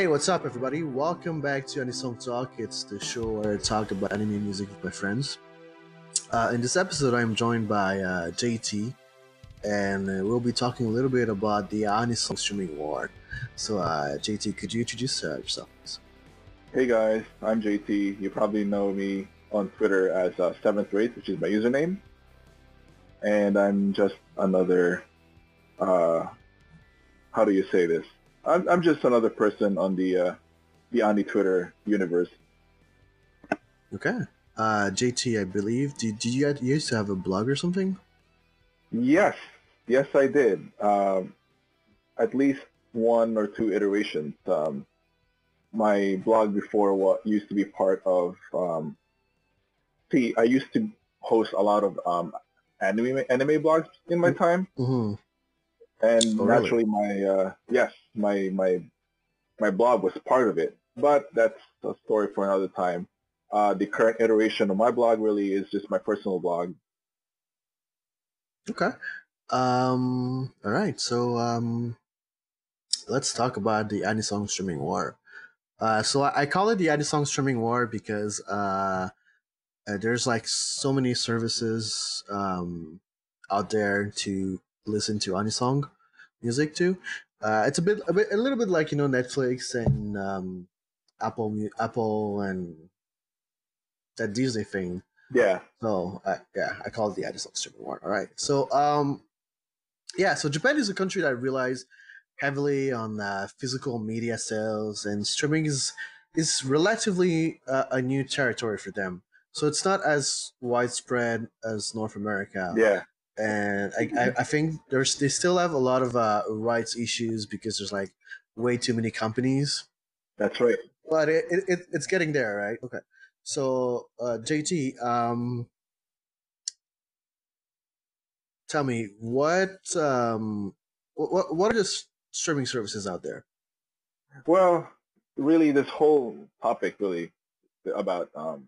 Hey, what's up, everybody? Welcome back to Anisong Talk. It's the show where I talk about anime music with my friends. Uh, in this episode, I'm joined by uh, JT, and uh, we'll be talking a little bit about the Anisong streaming war. So, uh, JT, could you introduce uh, yourself? Please? Hey guys, I'm JT. You probably know me on Twitter as uh, Seventh Rate, which is my username, and I'm just another. Uh, how do you say this? I'm, I'm just another person on the uh, the Ani Twitter universe. Okay. Uh, JT, I believe, did, did you, you used to have a blog or something? Yes, yes, I did. Um, at least one or two iterations. Um, my blog before what used to be part of. Um, see, I used to host a lot of um, anime anime blogs in my time, Mm-hmm. And Oh, really? naturally, my uh, yes, my my my blog was part of it. But that's a story for another time. Uh, the current iteration of my blog really is just my personal blog. Okay. Um. All right. So um, let's talk about the Anisong streaming war. Uh, so I, I call it the Anisong streaming war because uh, uh, there's like so many services um out there to listen to Anisong music to. Uh, it's a bit, a bit, a little bit like you know Netflix and um, Apple, Apple and that Disney thing. Yeah, So uh, yeah, I call it the Addis streaming war. All right. So um, yeah. So Japan is a country that relies heavily on uh, physical media sales, and streaming is is relatively uh, a new territory for them. So it's not as widespread as North America. yeah, And I, I, I think there's they still have a lot of uh, rights issues because there's like way too many companies that's right. but it, it, it it's getting there, right? Okay. So, uh, JT, um, tell me what um what what are the streaming services out there? Well, really, this whole topic really about um,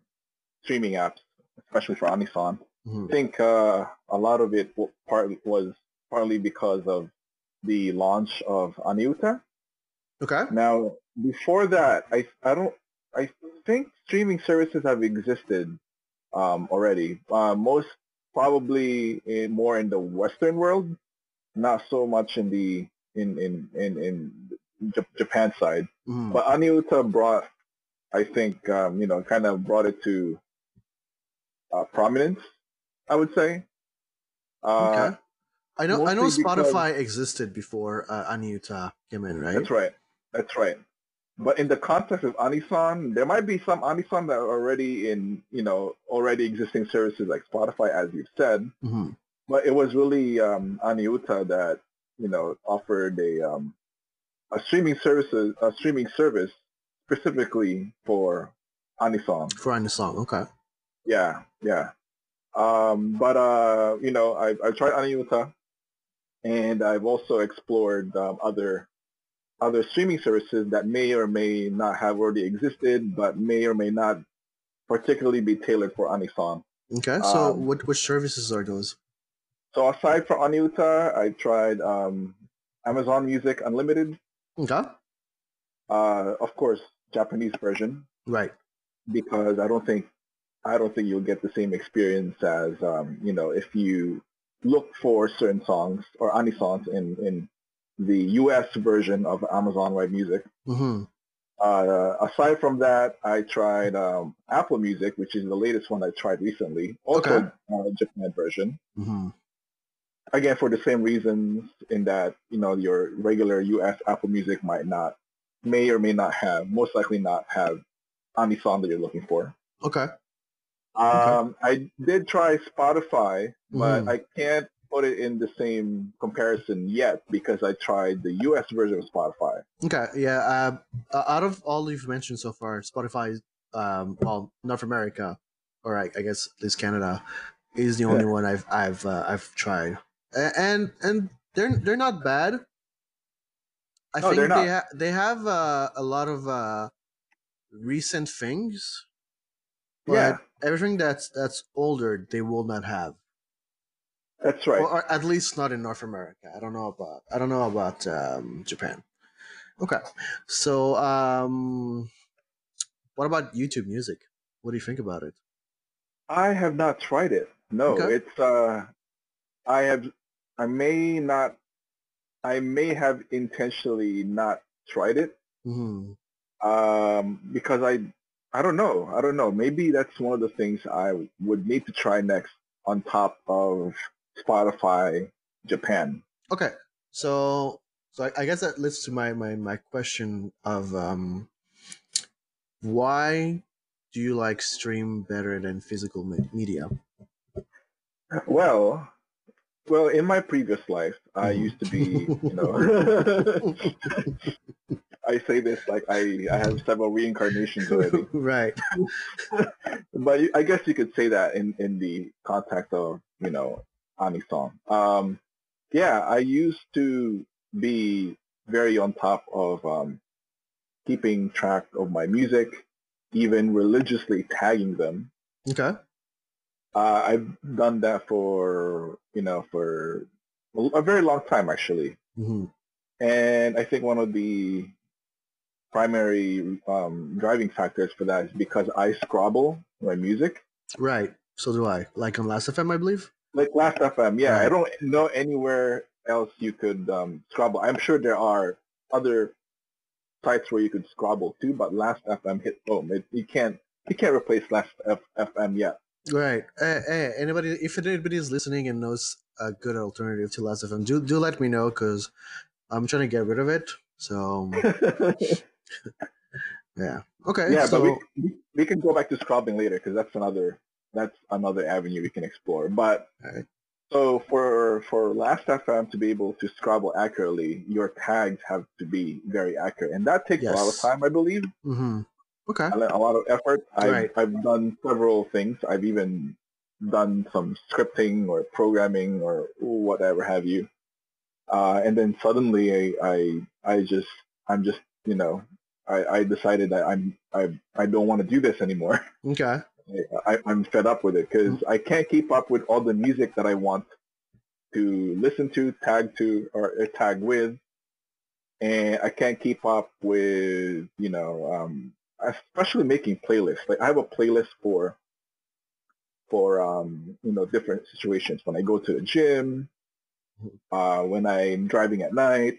streaming apps, especially for Amazon. Mhm. I think uh, a lot of it part was partly because of the launch of Aniuta. Okay. Now, before that, I I don't I think streaming services have existed um, already. Uh, most probably in, more in the Western world, not so much in the in in in, in Japan side. Mhm. But Aniuta brought, I think, um, you know, kind of brought it to uh, prominence. I would say. Uh, okay. I know I know mostly because- Spotify existed before uh, Aniuta came in, right? That's right. That's right. But in the context of Anisan, there might be some Anisan that are already in, you know, already existing services like Spotify, as you've said. hmm But it was really um, Aniuta that, you know, offered a um, a streaming services a streaming service specifically for Anisan. For Anisong, okay. Yeah, yeah. Um, but uh, you know, I've I've tried Aniuta, and I've also explored um, other other streaming services that may or may not have already existed, but may or may not particularly be tailored for Anisan. Okay. So Um, what which services are those? So aside from Aniuta, I tried um, Amazon Music Unlimited, Okay. uh, of course, Japanese version, Right. because I don't think I don't think you'll get the same experience as um, you know if you look for certain songs or anisons in in the U.S. version of Amazon Web Music. Mm-hmm. Uh, aside from that, I tried um, Apple Music, which is the latest one I tried recently, also Okay. uh, Japan version. Mm-hmm. Again, for the same reasons in that you know your regular U.S. Apple Music might not, may or may not have, most likely not have anison that you're looking for. Okay. Um, I did try Spotify, but Mhm. I can't put it in the same comparison yet because I tried the U.S. version of Spotify. Okay, yeah. Uh, out of all you've mentioned so far, Spotify, um, well, North America, or I, I guess at least Canada, is the only one I've I've uh, I've tried, and and they're they're not bad. I No, think they ha- they have uh, a lot of uh, recent things, but Yeah. everything that's that's older they will not have. That's right. or, at least not in North America. I don't know about I don't know about um, Japan. Okay. So, um, what about YouTube Music? What do you think about it? I have not tried it. No, Okay. it's uh, I have, I may not, I may have intentionally not tried it, hmm um, because I, I don't know, I don't know. Maybe that's one of the things I would need to try next on top of Spotify Japan. Okay. So, so I, I guess that leads to my, my, my question of um, why do you like stream better than physical me- media? Well, well, in my previous life, I Mhm. used to be, you know, I say this like I, I have several reincarnations already. right. but I guess you could say that in, in the context of, you know, Ani song. Um, yeah, I used to be very on top of um, keeping track of my music, even religiously tagging them. Okay. Uh, I've done that for, you know, for a very long time actually. hmm And I think one of the primary um, driving factors for that is because I scrobble my music. Right. So do I. Like on Last FM, I believe. Like Last FM, yeah, I don't know anywhere else you could um, scrobble. I'm sure there are other sites where you could scrobble too, but Last FM hit home. It, you can't you can't replace Last F, FM yet. Right. Hey, hey, anybody, if anybody is listening and knows a good alternative to Last FM, do do let me know because I'm trying to get rid of it. So yeah. Okay. yeah, so, but we, we we can go back to scrobbling later because that's another that's another avenue we can explore. But so for for Last FM to be able to scrobble accurately, your tags have to be very accurate, and that takes a lot of time, I believe, hmm Okay. a a lot of effort. I've Right. I've done several things. I've even done some scripting or programming or whatever have you. Uh, and then suddenly I, I I just I'm just you know I, I decided that I'm I I don't want to do this anymore. Okay. I, I'm fed up with it because I can't keep up with all the music that I want to listen to, tag to, or, or tag with, and I can't keep up with you know, um, especially making playlists. Like I have a playlist for for um, you know different situations. When I go to the gym, uh, when I'm driving at night,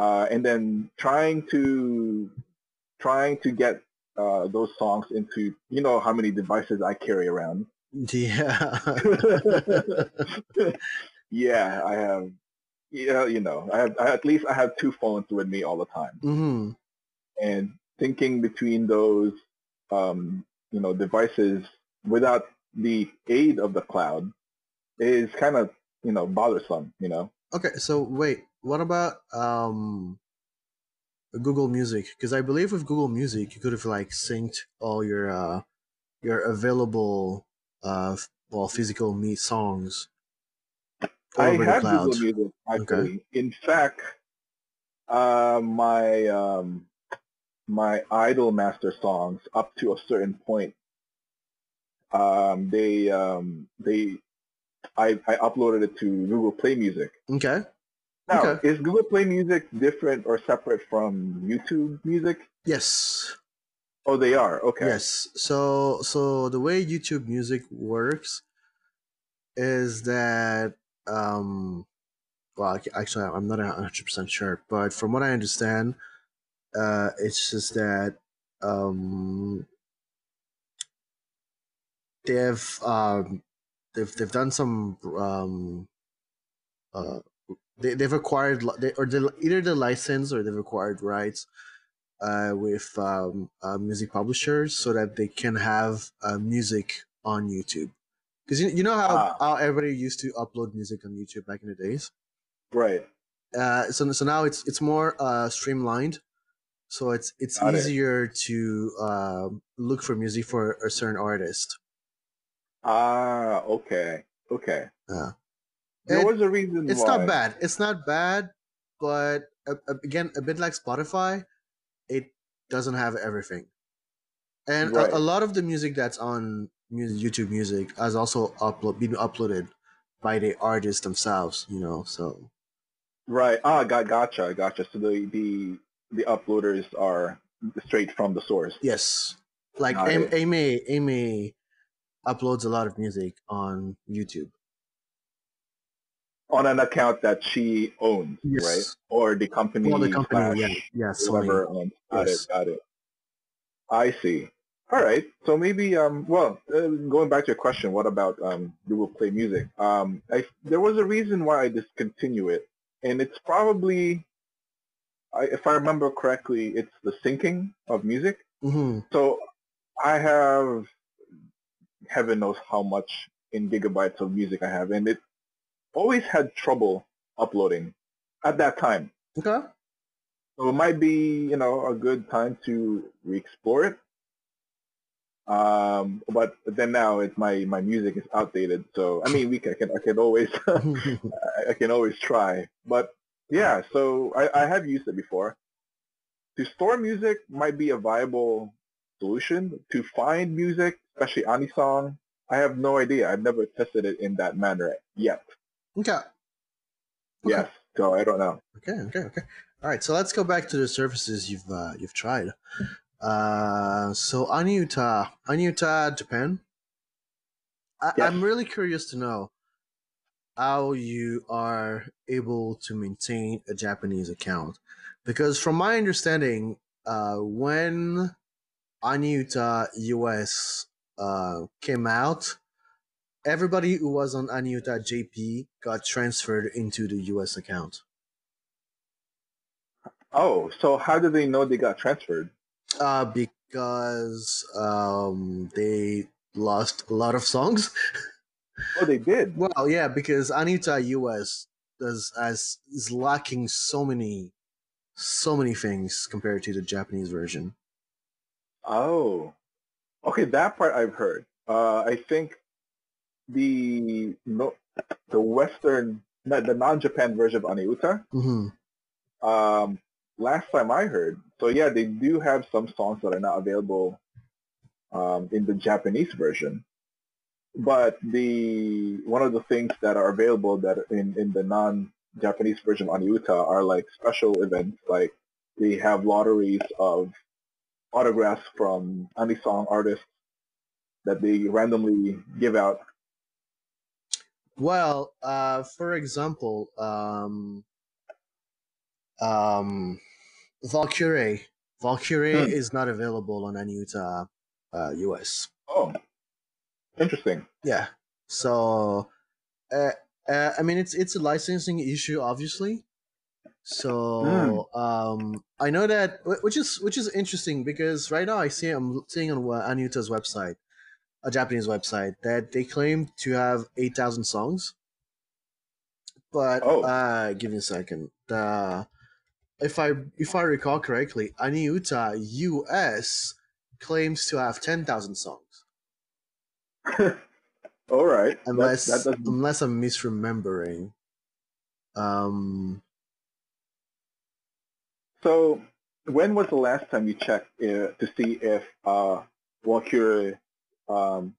uh, and then trying to trying to get uh, those songs into you know how many devices I carry around. Yeah. yeah, I have. Yeah, you know, I have I, at least I have two phones with me all the time, hmm and thinking between those, um, you know, devices without the aid of the cloud is kind of you know bothersome. You know. Okay. So wait, what about um Google Music? Because I believe with Google Music, you could have like synced all your uh your available uh well physical me songs I have. Google Music actually. In fact, uh, my um, my Idol Master songs up to a certain point, um, they um, they I, I uploaded it to Google Play Music. Okay. Now, Okay. is Google Play Music different or separate from YouTube Music? Yes. Oh, they are. Okay. Yes. So so the way YouTube Music works is that um well actually I'm not hundred percent sure, but from what I understand, uh it's just that um they've um they've they've done some um uh they, they've acquired they, or they, either the license or they've acquired rights uh, with um, uh, music publishers so that they can have uh, music on YouTube. Because you, you know how, Ah. how everybody used to upload music on YouTube back in the days. Right. Uh, so so now it's it's more uh, streamlined. So it's it's Got it. easier to uh, look for music for a certain artist. Ah. Okay. Okay. Yeah. There It- was a reason It's why. not bad. It's not bad, but uh, uh, again, a bit like Spotify, it doesn't have everything. And Right. a, a lot of the music that's on mu- YouTube Music has also upload been uploaded by the artists themselves. You know, so Right. Ah, got gotcha, gotcha. So the the the uploaders are straight from the source. Yes, like Got Amy Amy uploads a lot of music on YouTube. On an account that she owns, Yes. right? Or the company, Well, the company, yeah, slash yeah, whoever owns. Got Yes. it, got it. I see. All right. So maybe, um, well, uh, going back to your question, what about um, will play music? Um, I, there was a reason why I discontinue it, and it's probably, I, if I remember correctly, it's the syncing of music. hmm So I have heaven knows how much in gigabytes of music I have, and it always had trouble uploading at that time. Okay. So it might be, you know, a good time to re-explore it. Um, but then now it's my, my music is outdated. So, I mean, we can, I can, I can always, I can always try. But yeah, so I, I have used it before. To store music might be a viable solution. To find music, especially Anisong, I have no idea. I've never tested it in that manner yet. Okay. Okay. Yes. So I don't know. Okay. Okay. Okay. All right. So let's go back to the services you've uh, you've tried. Uh, so Aniuta, Aniuta, Japan. I, Yes. I'm really curious to know how you are able to maintain a Japanese account, because from my understanding, uh, when Aniuta US uh, came out, everybody who was on Aniuta JP got transferred into the US account. Oh, so how do they know they got transferred? Uh, because um, they lost a lot of songs. Oh, they did. Well, yeah, because Aniuta US does as is lacking so many, so many things compared to the Japanese version. Oh, okay. That part I've heard. Uh, I think the no, the Western, the non-Japan version of Aniuta. hmm Um, last time I heard, so yeah, they do have some songs that are not available um, in the Japanese version. But the one of the things that are available that in in the non-Japanese version of Aniuta are like special events, like they have lotteries of autographs from Anisong artists that they randomly give out. Well, uh, for example, um, um, Valkyrie. Valkyrie Hmm. is not available on Aniuta uh, US. Oh, interesting. Yeah. So, uh, uh, I mean, it's it's a licensing issue, obviously. So, um, I know that, which is which is interesting because right now I see I'm seeing on Aniuta's website, a Japanese website, that they claim to have eight thousand songs. But Oh. uh, give me a second. Uh, if I if I recall correctly, Aniuta US claims to have ten thousand songs. All right. Unless that doesn't- unless I'm misremembering. Um, So, when was the last time you checked uh, to see if uh, Walkure um,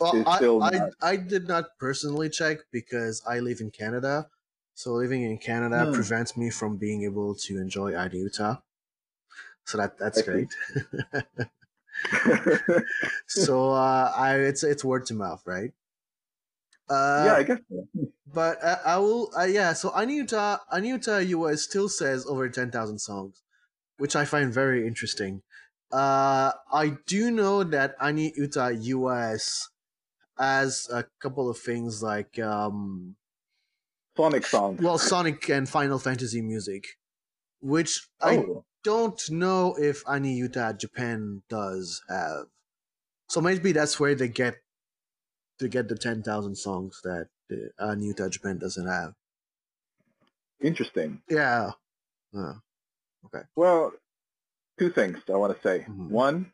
well, I, still I not- I did not personally check because I live in Canada, so living in Canada Hmm. prevents me from being able to enjoy Utah. So that that's I great. so uh, I it's it's word to mouth, right? Uh, yeah, I guess so. But uh, I will, uh, yeah. So Aniuta, Aniuta US still says over ten thousand songs, which I find very interesting. Uh, I do know that Ani Aniuta US has a couple of things like, um, Sonic songs. well, Sonic and Final Fantasy music, which I oh, don't know if Ani Aniuta Japan does have. So maybe that's where they get to get the ten thousand songs that uh, Aniuta Japan doesn't have. interesting. Yeah. Uh, okay. Well, two things I want to say. Mhm. One,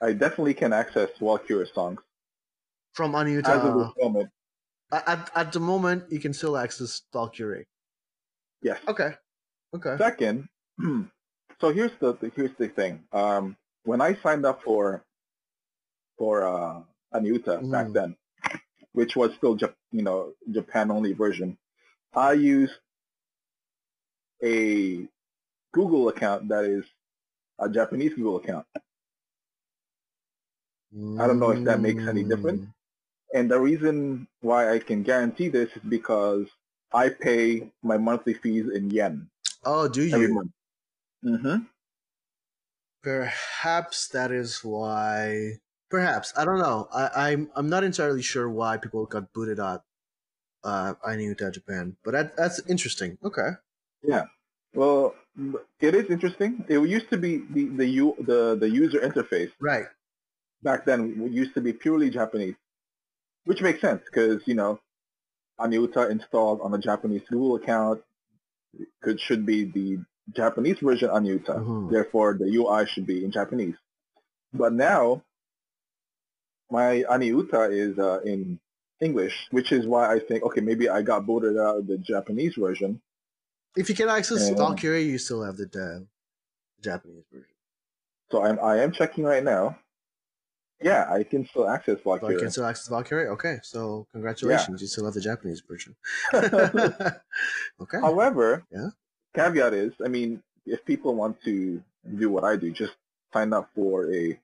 I definitely can access Walkure songs from as of this moment. at, at the moment, you can still access Valkyrie. Yes. Okay. Okay. Second, so here's the here's the thing. Um, when I signed up for for uh, Aniuta back Mhm. then, which was still Jap- you know Japan only version, I used a Google account that is a Japanese Google account. I don't know if that makes any difference. Mm, And the reason why I can guarantee this is because I pay my monthly fees in yen Oh, do you? every month. Mm-hmm. Perhaps that is why. Perhaps I don't know. I, I'm I'm not entirely sure why people got booted out. Uh, I knew that Japan, but that, that's interesting. Okay. Yeah. Well, it is interesting. It used to be the the u the the user interface Right. back then it used to be purely Japanese, which makes sense because you know, Aniuta installed on a Japanese Google account could should be the Japanese version Aniuta. Mhm. Therefore, the UI should be in Japanese. But now, my Aniuta is uh, in English, which is why I think okay maybe I got voted out of the Japanese version. If you can access Yeah. Valkyrie, you still have the Japanese version. So I'm I am checking right now. Yeah, I can still access So I Valkyrie. can still access Valkyrie. Okay, so congratulations, you still have the Japanese version. okay. However, Yeah. caveat is, I mean, if people want to do what I do, just sign up for a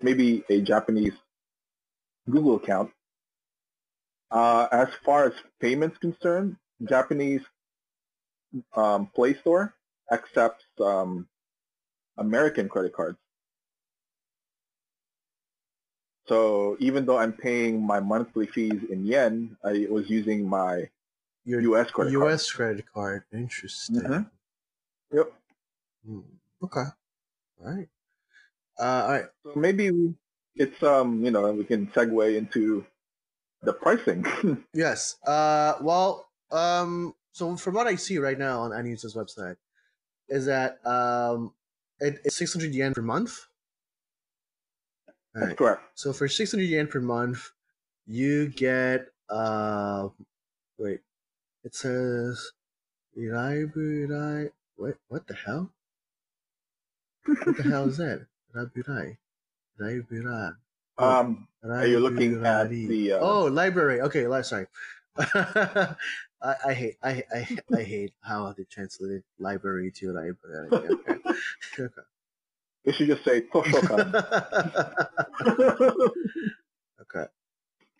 maybe a Japanese Google account. Uh, as far as payments concerned, Japanese um, Play Store accepts um, American credit cards. So even though I'm paying my monthly fees in yen, I was using my Your U.S. credit card. U.S. credit card. Interesting. Mhm. Yep. Hmm. Okay. All right. Uh, all right. So maybe it's um you know we can segue into the pricing. Yes. Uh, well, um, so from what I see right now on Aniuta's website, is that um, it, it's 600 yen per month. All correct. So for 600 yen per month, you get uh, wait, it says. Wait, what the hell? What the hell is that? Raburai. Raiburai. Um, Are you looking at the, uh, oh library? Okay, sorry. I, I hate I, I I hate how they translated library to library. You should just say Toshokan. okay.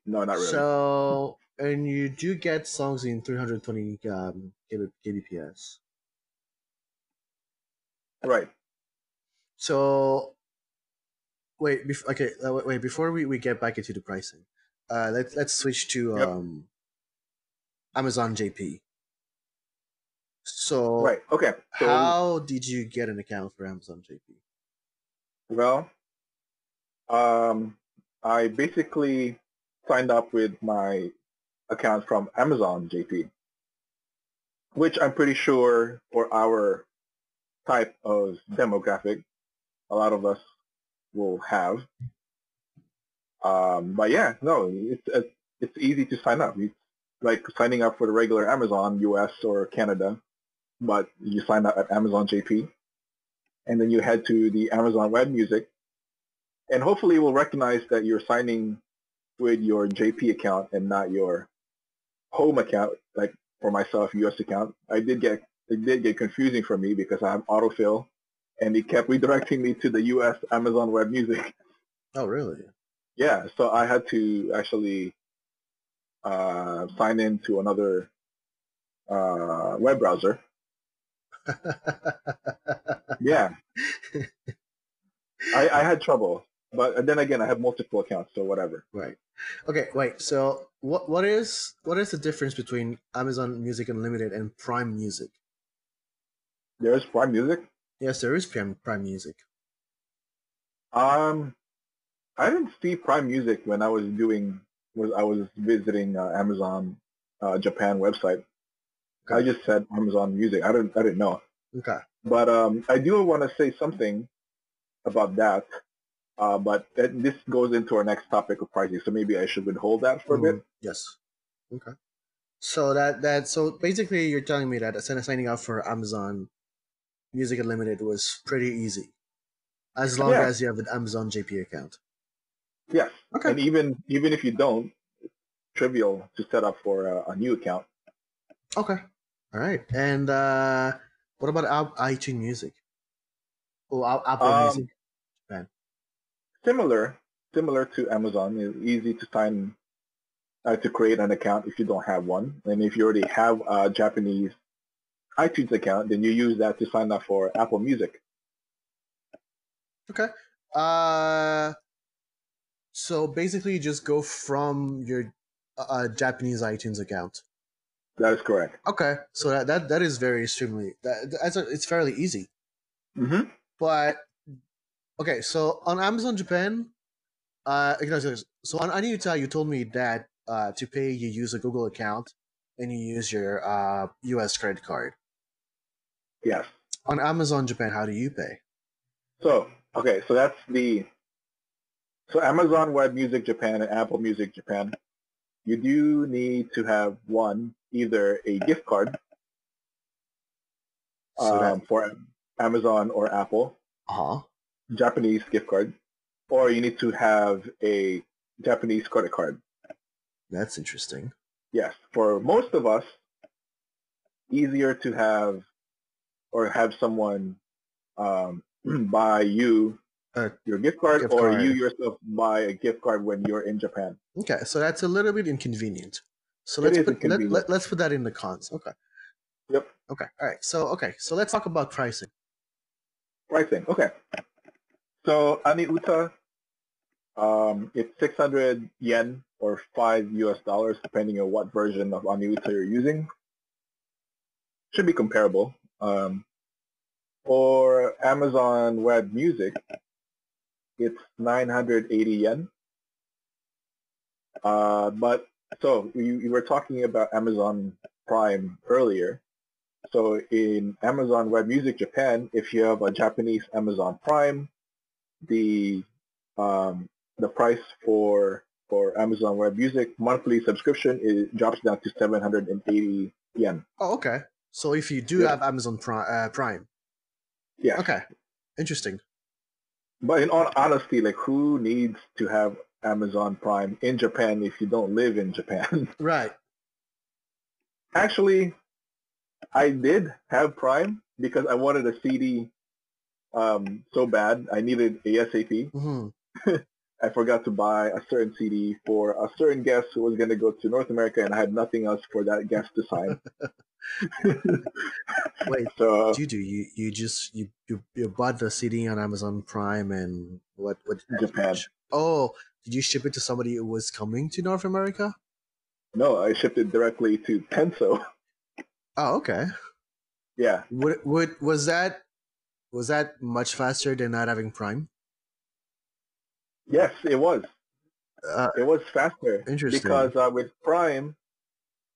no, not really. So and you do get songs in 320 um, kbps. right. So wait, bef- okay, uh, wait, wait, before we, we get back into the pricing, uh, let's let's switch to Yep. um, Amazon JP. So Right. Okay. So how did you get an account for Amazon JP? well, um, I basically signed up with my account from Amazon JP, which I'm pretty sure for our type of demographic, a lot of us will have. Um, but yeah, no, it's it's easy to sign up. Like signing up for the regular Amazon US or Canada, but you sign up at Amazon JP, and then you head to the Amazon Web Music, and hopefully it will recognize that you're signing with your JP account and not your home account, like for myself, US account. I did get it did get confusing for me because I have autofill, and it kept redirecting me to the US Amazon Web Music. Oh, really? Yeah, so I had to actually uh, sign in to another uh, web browser. Yeah, I, I had trouble, but then again, I have multiple accounts, so whatever. right. Okay, wait. So what what is what is the difference between Amazon Music Unlimited and Prime Music? There's Prime Music. Yes, there is Prime Prime Music. Um, I didn't see Prime Music when I was doing was I was visiting uh, Amazon uh, Japan website. I just said Amazon Music. I didn't I didn't know. Okay. But um, I do want to say something about that. Uh, but that, this goes into our next topic of pricing, so maybe I should withhold that for a bit. Mhm. Yes. Okay. So that that so basically you're telling me that signing up for Amazon Music Unlimited was pretty easy, as long Yeah. as you have an Amazon JP account. Yes, Okay. and even even if you don't, it's trivial to set up for a, a new account. Okay. All right. And uh, What about Al- iTunes Music? Oh, Apple Um, Music. Similar, similar to Amazon, it's easy to sign uh, to create an account if you don't have one, and if you already have a Japanese iTunes account, then you use that to sign up for Apple Music. Okay. Uh, so basically, you just go from your uh, Japanese iTunes account. That is correct. Okay, so that that, that is very extremely that that's a, it's fairly easy. Mm-hmm. But okay, so on Amazon Japan, uh, so so on Aniuta, you told me that uh, to pay you use a Google account and you use your uh, U.S. credit card. Yes. On Amazon Japan, how do you pay? So, okay, so that's the, so Amazon Web Music Japan and Apple Music Japan, you do need to have one, either a gift card So um, for Amazon or Apple, Uh huh. Japanese gift card, or you need to have a Japanese credit card. That's interesting. Yes, for most of us, easier to have or have someone um, buy you Uh, your gift card gift or card. you yourself buy a gift card when you're in Japan. Okay, so that's a little bit inconvenient. So let's put let, let, let's put that in the cons. Okay. Yep. Okay. All right. So okay. So let's talk about pricing. Pricing. Okay. So Aniuta, um, it's 600 yen or 5 US dollars depending on what version of Aniuta you're using. Should be comparable. Um, for Amazon Web Music, it's 980 yen. Uh, but so you, you were talking about Amazon Prime earlier. So in Amazon Web Music Japan, if you have a Japanese Amazon Prime, the um, the price for for Amazon Web Music monthly subscription is drops down to 780 yen. Oh, okay. So if you do Yeah. have Amazon Prime, uh, Prime, Yeah. okay, interesting. But in all honesty, like who needs to have Amazon Prime in Japan if you don't live in Japan? Right. Actually, I did have Prime because I wanted a CD um, so bad. I needed ASAP. hmm I forgot to buy a certain CD for a certain guest who was going to go to North America, and I had nothing else for that guest to sign. Wait, so you do you you just you, you you bought the CD on Amazon Prime and what what Japan. Oh, did you ship it to somebody who was coming to North America? no, I shipped it directly to Tenso. Oh, okay. yeah, Would would was that was that much faster than not having Prime? yes, it was. Uh, It was faster Interesting. because uh, with Prime,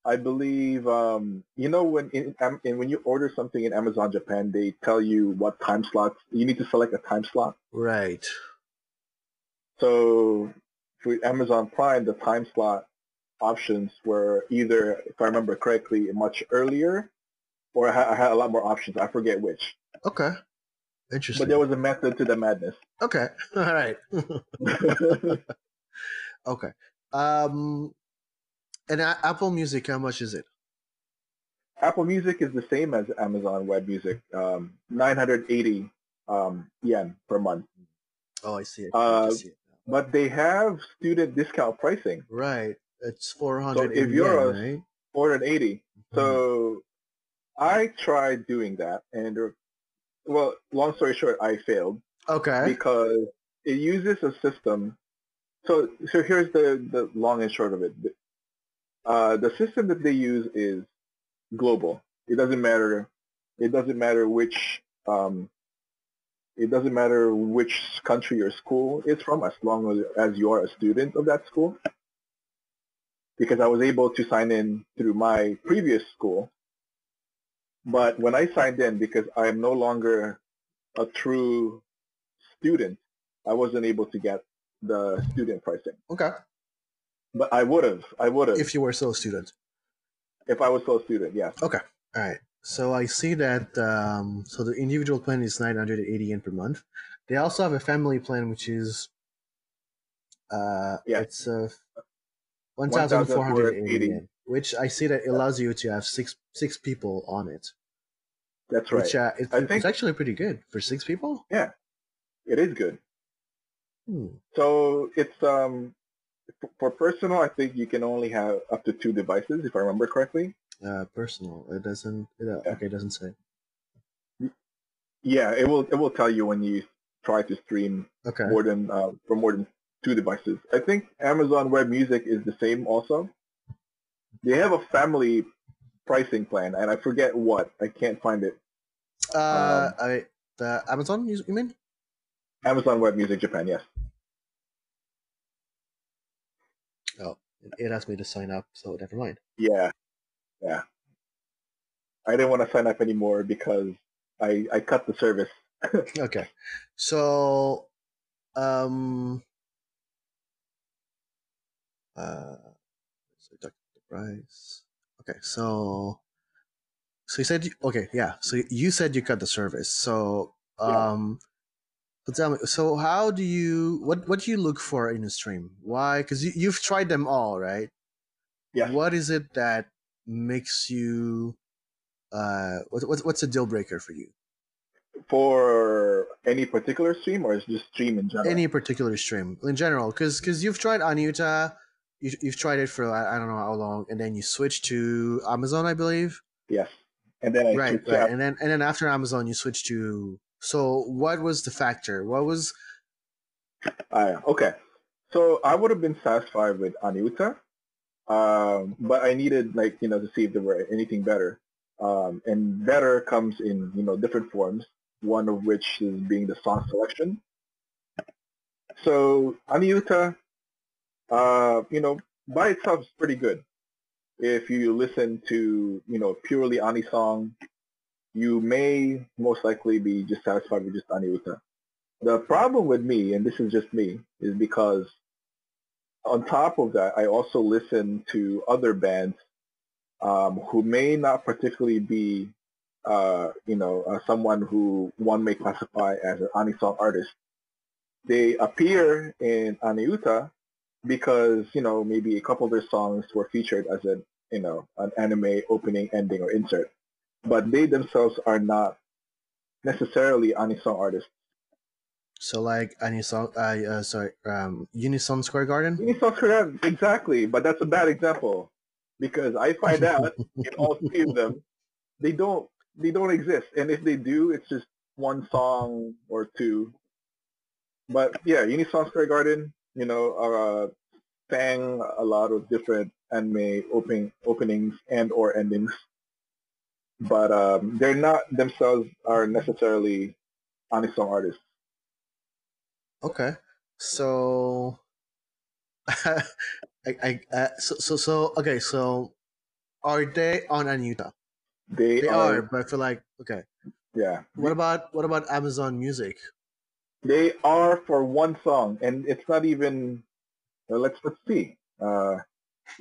I believe um, you know when in, in when you order something in Amazon Japan, they tell you what time slots you need to select a time slot. right. So for Amazon Prime, the time slot options were either, if I remember correctly, much earlier, or I ha- I had a lot more options. I forget which. Okay. Interesting. But there was a method to the madness. okay. All right. okay. Um, and Apple Music, how much is it? Apple Music is the same as Amazon Web Music, um, 980 um, yen per month. Oh, I see it. Uh, see. But they have student discount pricing, Right. It's four hundred. if you're a- right? 480. So I tried doing that, and well, long story short, I failed. okay. because it uses a system. So, so here's the, the long and short of it. Uh, the system that they use is global. It doesn't matter. It doesn't matter which. Um, it doesn't matter which country your school is from, as long as, as you are a student of that school. Because I was able to sign in through my previous school, but when I signed in, because I am no longer a true student, I wasn't able to get the student pricing. Okay. But I would have. I would have if, you were still a student. If I was still a student. Yes. Okay. All right. So I see that. Um, so the individual plan is nine hundred and eighty yen per month. They also have a family plan, which is. Uh, Yeah. It's uh, one thousand four hundred eighty 1,480. yen, which I see that allows you to have six six people on it. That's right. Which uh, it's, I it's actually pretty good for six people. Yeah, it is good. Hmm. So it's um for personal. I think you can only have up to two devices, if I remember correctly. Uh, personal. It doesn't. It, uh, Yeah. Okay, it doesn't say. Yeah, it will it will tell you when you try to stream Okay. more than uh, for more than two devices. I think Amazon Web Music is the same also. They have a family pricing plan, and I forget what. I can't find it. Uh, Um, I the Amazon. You, you mean? Amazon Web Music Japan, yes. Oh, it, asked me to sign up, so never mind. Yeah, yeah. I didn't want to sign up anymore because I I cut the service. Okay, so um, uh, so the price. Okay, so so you said you, okay, yeah. So you said you cut the service. So Yeah. But tell me, so how do you what what do you look for in a stream? Why? Because you, you've tried them all, right? Yeah. What is it that makes you uh what, what's what's a deal breaker for you? For any particular stream, or is just stream in general? any particular stream in general because because you've tried Aniuta, you, you've tried it for I, I don't know how long and then you switch to amazon i believe Yes. And then I right right and then and then after amazon you switch to so what was the factor what was Ah, okay. So I would have been satisfied with Aniuta, um, but I needed like you know to see if there were anything better. Um, and better comes in you know different forms. One of which is being the song selection. So Aniuta, uh, you know, by itself is pretty good. If you listen to you know purely Ani song, you may most likely be just satisfied with just Aniuta. The problem with me, and this is just me, is because on top of that, I also listen to other bands um, who may not particularly be, uh, you know, uh, someone who one may classify as an Anisong artist. They appear in Aniuta because, you know, maybe a couple of their songs were featured as a, you know, an anime opening, ending, or insert. But they themselves are not necessarily Anisong artists. so like Unison, uh, uh sorry um unison square garden Unison Square, Garden, exactly, but that's a bad example because I find out in all three of them, they don't they don't exist, and if they do, it's just one song or two. But yeah, Unison Square Garden, you know, uh, sang a lot of different anime opening openings and or endings, but um, they're not themselves are necessarily Anisong artists. okay so I, I uh, so, so so okay so are they on Aniuta? They, they are, are but for like okay yeah. what about what about amazon music They are for one song, and it's not even. Uh, let's let's see. Uh,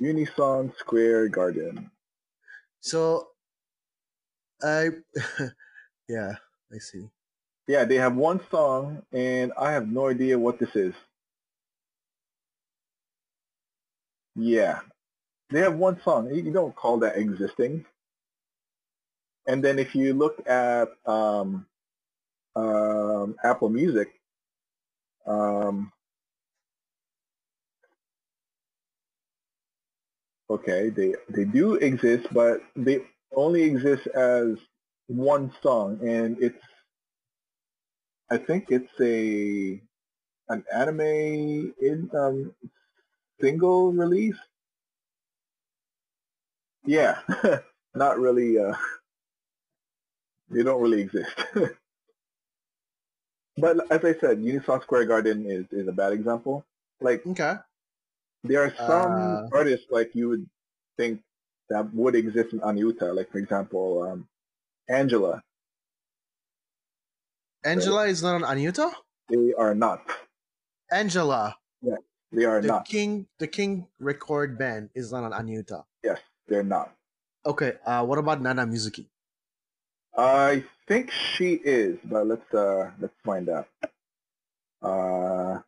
Unison Square Garden. So, I, yeah, I see. Yeah, they have one song, and I have no idea what this is. Yeah, they have one song. You don't call that existing. And then if you look at um, um, Apple Music, um, okay, they they do exist, but they only exists as one song, and it's I think it's a an anime in um, single release. Yeah, not really. Uh, they don't really exist. but as I said, Unison Square Garden is, is a bad example. Like Okay. there are some Uh, artists like you would think that would exist in Aniuta, like for example, um, Angela. Angela is not on Aniuta? They are not. Angela, Yeah, They are the not. King, the King record band is not on Aniuta. Yes, they're not. Okay, uh, what about Nana Mizuki? I think she is, but let's uh let's find out. Uh,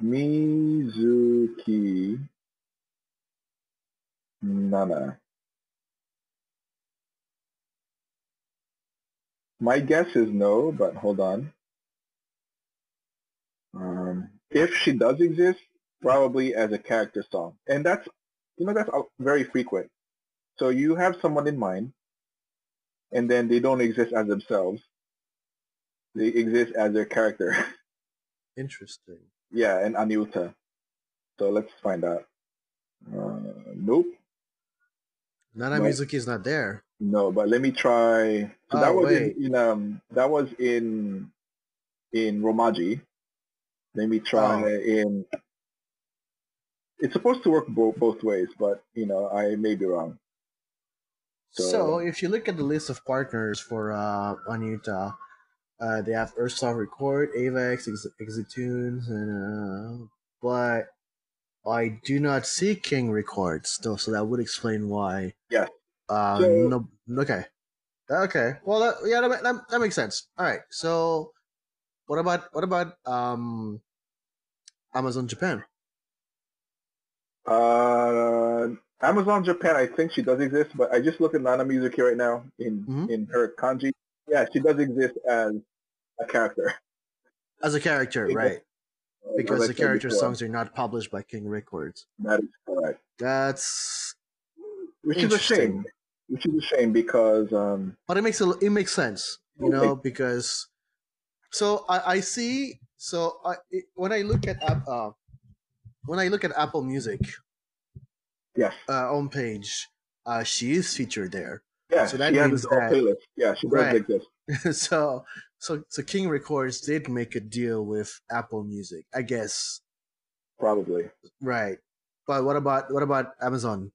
Mizuki Nana. My guess is no, but hold on. Um, if she does exist, probably as a character song, and that's you know that's very frequent. So you have someone in mind, and then they don't exist as themselves. They exist as their character. Interesting. yeah, and Aniuta. So let's find out. Uh, nope. Nana No. Mizuki is not there. No, but let me try. So Oh, that was in, in um that was in in Romaji. Let me try Oh. in. It's supposed to work bo- both ways, but you know I may be wrong. So, So- if you look at the list of partners for uh, Aniuta, uh, they have Earthsoft Record, Avex, Ex- Exitunes, and uh, but I do not see King Records though, so that would explain why. Yeah. Uh, So- no, okay, okay. Well, that, yeah, that, that, that makes sense. All right. So, what about what about um, Amazon Japan? Uh, Amazon Japan, I think she does exist, but I just look at Nana Mizuki right now in Mhm. in her kanji. Yeah, she does exist as a character. As a character, right? Because the character before, songs are not published by King Records. That is correct. That's Which is a shame. Which is a shame because um, but it makes a, it makes sense you Okay. know because so i i see so i it, when i look at uh when i look at apple music yes, uh homepage uh she is featured there yeah, So that she means that-. Yeah, she does Right. exist. so so so king records did make a deal with apple music i guess Probably. right but what about what about amazon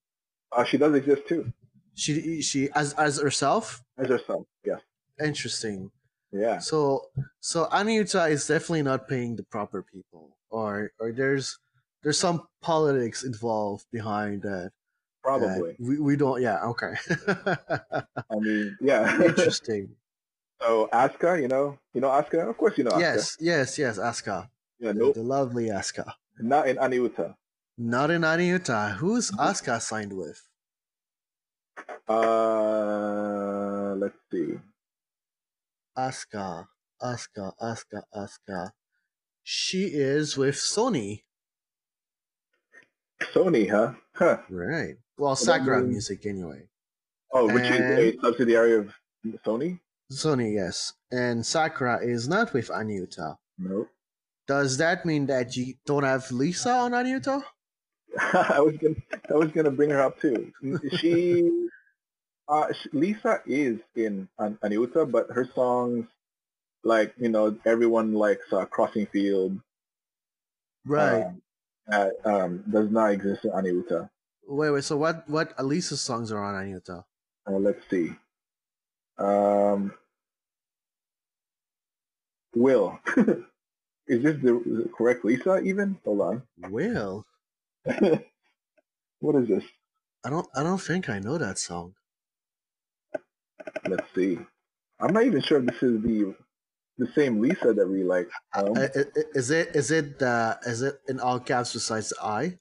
Uh, she does exist too, she she as as herself as herself. Yes. interesting Yeah. So so Aniuta is definitely not paying the proper people, or or there's there's some politics involved behind that. that Probably. we we don't. Yeah. Okay. I mean, yeah. Interesting. So Asuka, you know, you know Asuka. Of course, you know Asuka. yes. Yes. Yes. Asuka. Yeah. The, Nope. the lovely Asuka. Not in Aniuta. Not in Aniuta. Who's. Asuka signed with? Uh, let's see. Asuka. Asuka. Asuka. Asuka. She is with Sony. Sony, huh? Huh. Right. Well, SACRA means- Music anyway. Oh, which is a And- subsidiary of Sony? Sony, yes. And SACRA is not with Aniuta. Nope. Does that mean that you don't have Lisa on Aniuta? I was gonna, I was gonna bring her up too. She, uh, sh- Lisa is in An- Aniuta, but her songs, like you know, everyone likes uh, Crossing Field. Right. um, um, does not exist in Aniuta. wait, wait. So what? What Lisa's songs are on Aniuta? Uh, let's see. Um, Will. is this the, the correct Lisa even? Hold on. Will, what is this? I don't. I don't think I know that song. Let's see. I'm not even sure if this is the the same Lisa that we like. Um, Uh, Is it? Is it? Uh, is it in all caps besides the I?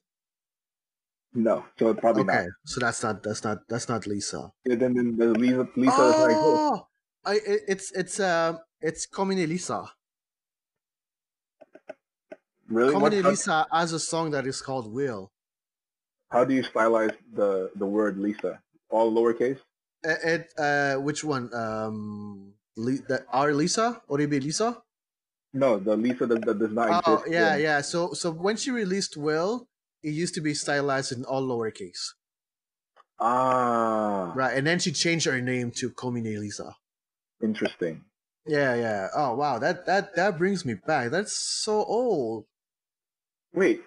No, so probably Okay, not. so that's not. That's not. That's not Lisa. Yeah, then, then the Lisa Lisa is like, oh, oh, I. It's. It's. Um. It's Komine Lisa. really? How, Lisa has a song that is called Will. how do you stylize the the word Lisa? All lowercase? Uh, It. Uh. Which one? Um. Le- the, our Lisa? or Oribe Lisa? No, the Lisa that, that does not Oh exist. yeah, yeah. So so when she released Will, it used to be stylized in all lowercase, Ah, right? And then she changed her name to Komine Lisa. interesting. Yeah, yeah. Oh wow, that that that brings me back. That's so old. Wait.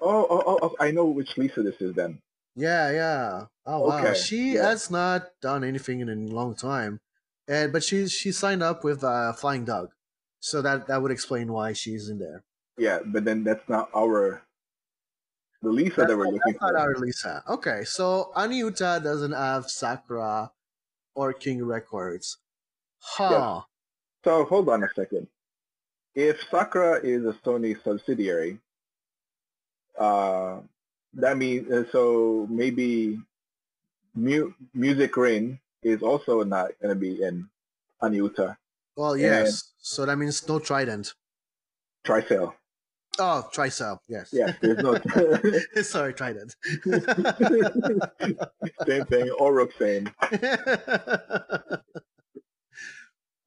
Oh, oh, oh, oh, I know which Lisa this is then. Yeah, yeah. Oh wow, Okay, she yeah. has not done anything in a long time, and but she she signed up with uh, Flying Dog, so that that would explain why she's in there. Yeah, but then that's not our the Lisa that we're looking That's not for. our Lisa. Okay, so Aniuta doesn't have SACRA or King Records. Huh. So hold on a second. If SACRA is a Sony subsidiary, uh, that means uh, so maybe Mu- Music Ray'n is also not going to be in Aniuta. Well, yes. So that means no trident. TrySail. Oh, TrySail. Yes. Yeah, there's no Sorry, trident. same thing. Or Roxane.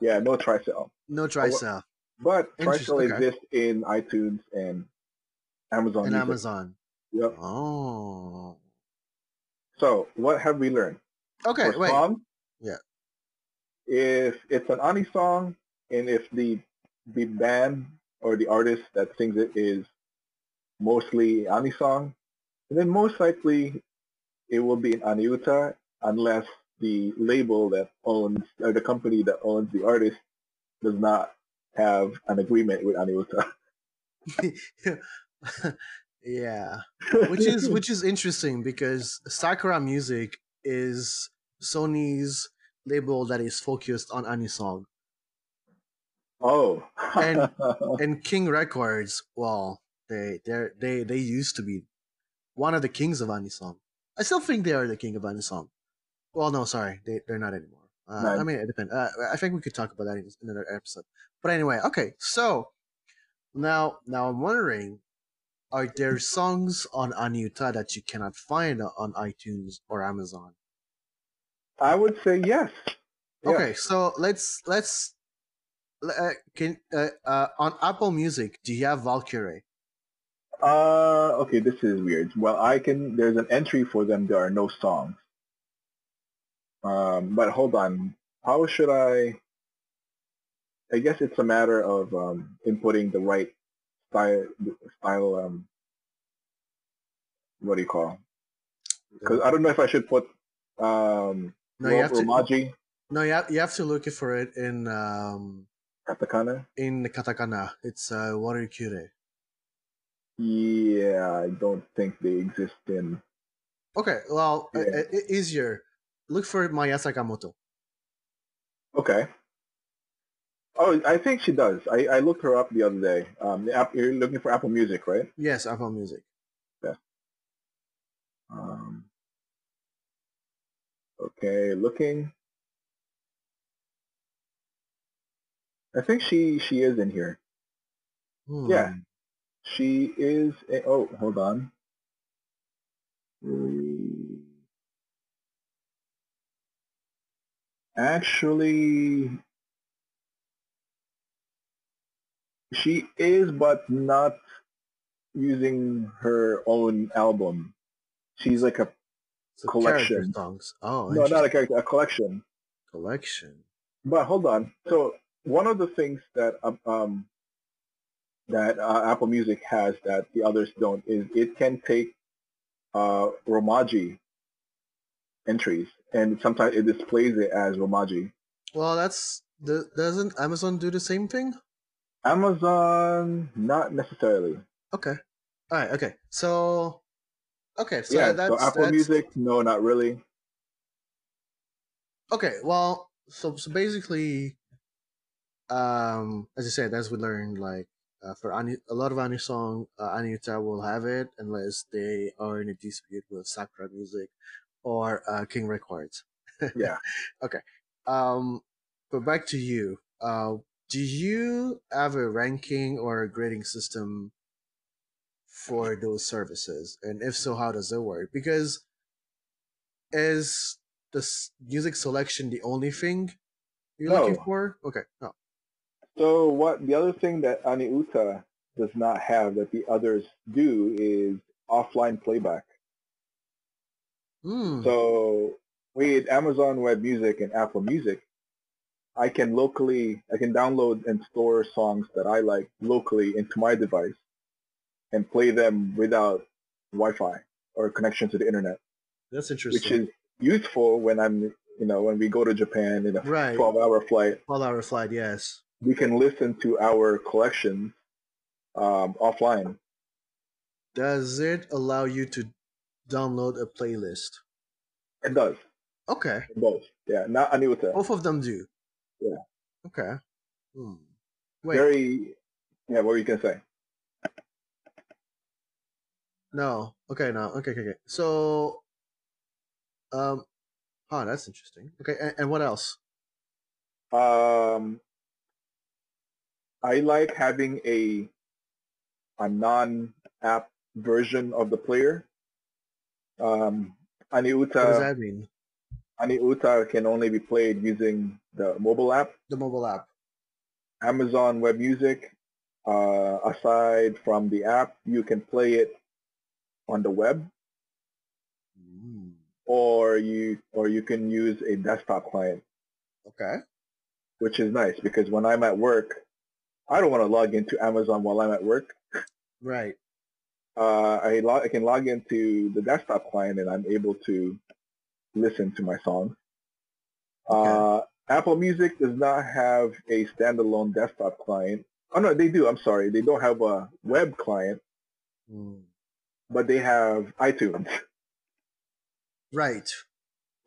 Yeah, no TrySail. no oh, TrySail. But Interesting, TrySail okay. exists in iTunes and Amazon. And Music. Amazon. Yep. Oh. So what have we learned? Okay, For wait. song, Yeah. If it's an Ani song and if the the band or the artist that sings it is mostly Ani song, and then most likely it will be an Aniuta unless the label that owns or the company that owns the artist does not have an agreement with Aniuta. yeah. Which is which is interesting because SACRA Music is Sony's label that is focused on Anisong. Oh. And- And King Records, well, they they they they used to be one of the kings of Anisong. I still think they are the king of Anisong. Well, no, sorry, they they're not anymore. Uh, Right. I mean, it depends. Uh, I think we could talk about that in another episode. But anyway, okay. So now, now I'm wondering, are there songs on Aniuta that you cannot find on iTunes or Amazon? I would say yes. Okay, so let's let's uh, can uh, uh, on Apple Music. Do you have Valkyrie? Uh, okay, this is weird. Well, I can. There's an entry for them. There are no songs. Um, but hold on. How should I? I guess it's a matter of um, inputting the right style. Style. Um, what do you call? Because I don't know if I should put um, No, you have to. No, you have, you have to look for it in um katakana. in katakana. It's uh Warikure. Yeah, I don't think they exist in. Okay, well, uh, Yeah. uh, easier. Look for Maya Sakamoto. Okay. Oh, I think she does. I, I looked her up the other day. Um, the app, you're looking for Apple Music, right? Yes, Apple Music. Yeah. Um, okay, looking. I think she she is in here. Hmm. Yeah. She is. A, oh, hold on. Actually, she is, but not using her own album. She's like a So collection. songs. Oh, no, not a character, a collection. collection. But hold on. So one of the things that um, um that uh, Apple Music has that the others don't is it can take uh, Romaji entries and sometimes it displays it as Romaji. Well, that's the, doesn't Amazon do the same thing? Amazon, not necessarily. Okay. All right. Okay. So, okay. So yeah. that's so Apple that's, Music, no, not really. Okay. Well, so so basically, um, as I said, as we learned, like uh, for Ani, a lot of Ani song, uh, Aniuta will have it unless they are in a dispute with SACRA Music or uh, King Records. Yeah. Okay. Um, but back to you. Uh, do you have a ranking or a grading system for those services? And if so, how does it work? Because is the music selection the only thing you're No. looking for? Okay, no. So what the other thing that Aniuta does not have that the others do is offline playback. Hmm. So with Amazon Web Music and Apple Music, I can locally, I can download and store songs that I like locally into my device and play them without Wi-Fi or connection to the internet, That's interesting. which is useful when I'm, you know, when we go to Japan in a Right. 12-hour flight. Well, I flight, yes. We can listen to our collections um, offline. Does it allow you to download a playlist? It does. Okay. Both. Yeah, not Aniuta. Both of them do. Yeah. Okay. Hmm. Wait. Very, yeah, what were you to say? No. Okay. No. Okay. Okay. Okay. So, um, oh, that's interesting. Okay. And, and what else? Um, I like having a a non-app version of the player. Um, Aniuta. What does that mean? Aniuta can only be played using the mobile app. The mobile app. Amazon Web Music, uh, aside from the app, you can play it on the web, Mm, or you or you can use a desktop client, okay. which is nice because when I'm at work, I don't want to log into Amazon while I'm at work. Right. Uh, I, log, I can log into the desktop client and I'm able to listen to my songs. Uh, Apple Music does not have a standalone desktop client. Oh no, they do. I'm sorry, they don't have a web client, Mm, but they have iTunes, Right.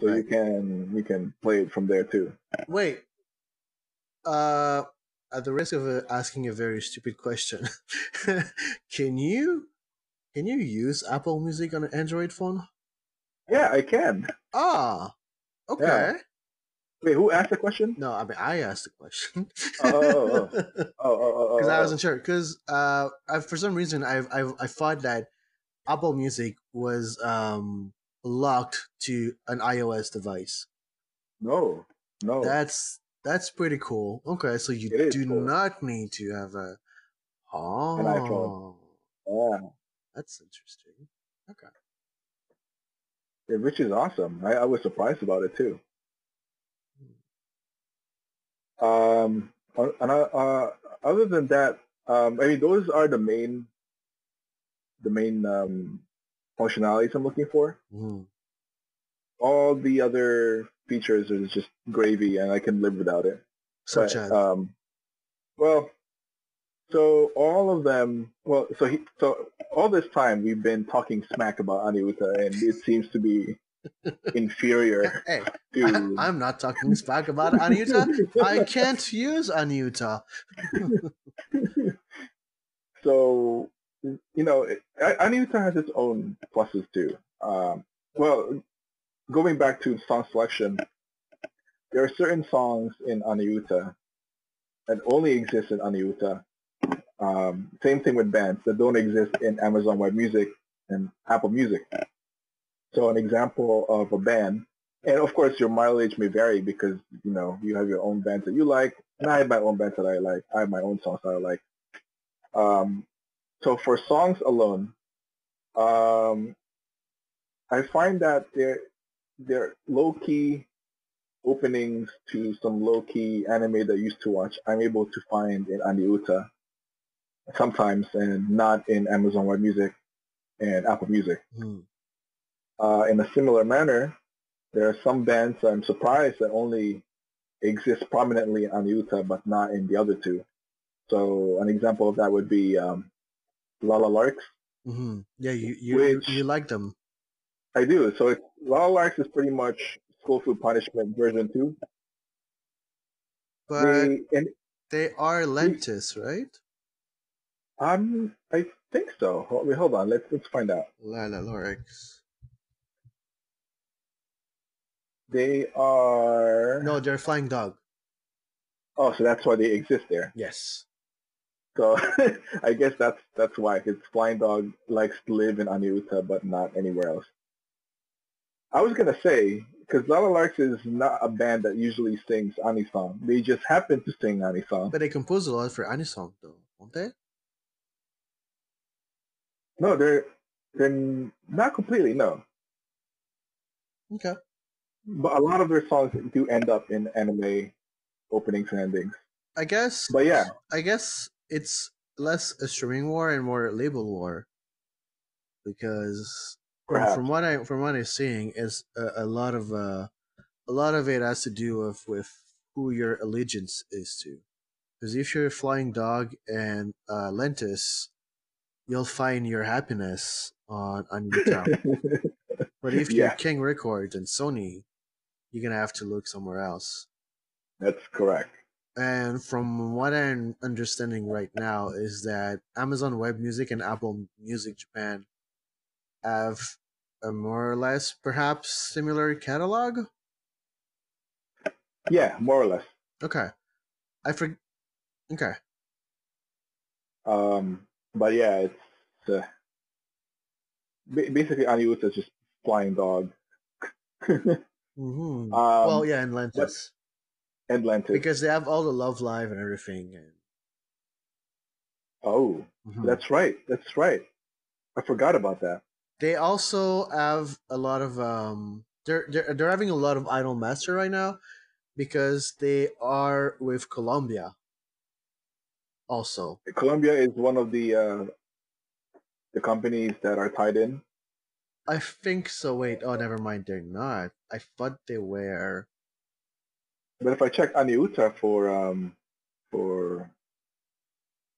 so you can you can play it from there too. Wait. Uh, at the risk of uh, asking a very stupid question, can you can you use Apple Music on an Android phone? Yeah, I can. Ah, okay. Yeah. Wait, who asked the question? No, I mean I asked the question. Oh, oh, Oh, oh, oh, oh, because I oh. wasn't sure. Because uh, I, for some reason, I I I thought that Apple Music was um locked to an iOS device. No, no. That's that's pretty cool. Okay, so you do cool. not need to have a oh, iPhone. yeah, that's interesting. Okay. Yeah, which is awesome. I, I was surprised about it too. Um, and uh, uh, other than that, um, I mean, those are the main, the main um, functionalities I'm looking for. Mhm. All the other features is just gravy, and I can live without it. Such But, as um, well, so all of them. Well, so he, so all this time we've been talking smack about Aniuta, and it seems to be inferior hey, to. I, am not talking smack about Aniuta. I can't use Aniuta. so you know, Aniuta has its own pluses too. Um, well, going back to song selection, there are certain songs in Aniuta that only exist in Aniuta. Um, same thing with bands that don't exist in Amazon Web Music and Apple Music. So an example of a band, and of course your mileage may vary because you know you have your own bands that you like, and I have my own bands that I like. I have my own songs that I like. Um, so for songs alone, um, I find that they're they're low key openings to some low key anime that I used to watch. I'm able to find in Aniuta sometimes, and not in Amazon Web Music and Apple Music. Hmm. Uh, in a similar manner, there are some bands I'm surprised that only exist prominently in Aniuta but not in the other two. So an example of that would be um, Lala Larks. hmm Yeah, you you, Which- you you like them. I do. So it's, Larks is pretty much School Food Punishment version 2. But They, and they are lantis, right? um, I think so. Hold, wait, hold on. Let's let's find out. Lala Larks. They are. No, they're flying dog. Oh, so that's why they exist there. Yes. So I guess that's that's why. Because Flying Dog likes to live in Aniuta, but not anywhere else. I was gonna say because Lala Larks is not a band that usually sings Ani song. They just happen to sing Ani song. But they compose a lot for Anisong though, won't they? No, they're they're not completely no, Okay. but a lot of their songs do end up in anime openings and endings. I guess But yeah, I guess it's less a streaming war and more a label war. Because perhaps. from what I from what I'm seeing is a, a lot of uh, a lot of it has to do with with who your allegiance is to. Because if you're a Flying Dog and uh, Lantis, you'll find your happiness on on Utah. but if you're Yeah. King Records and Sony, you're gonna have to look somewhere else. That's correct. And from what I'm understanding right now is that Amazon Web Music and Apple Music Japan have a more or less perhaps similar catalog. Yeah, more or less. Okay. I for okay. Um, but yeah, it's uh, ba- basically Aniuta is just flying dog. hmm Um, well, yeah, and Lantis and Lantis. because they have all the Love Live and everything. And, oh, Mhm. that's right. That's right. I forgot about that. They also have a lot of um. They're they're they're having a lot of Idol Master right now, because they are with Columbia. Also, Columbia is one of the uh, the companies that are tied in. I think so. Wait, oh, never mind. They're not. I thought they were. But if I check Aniuta for um for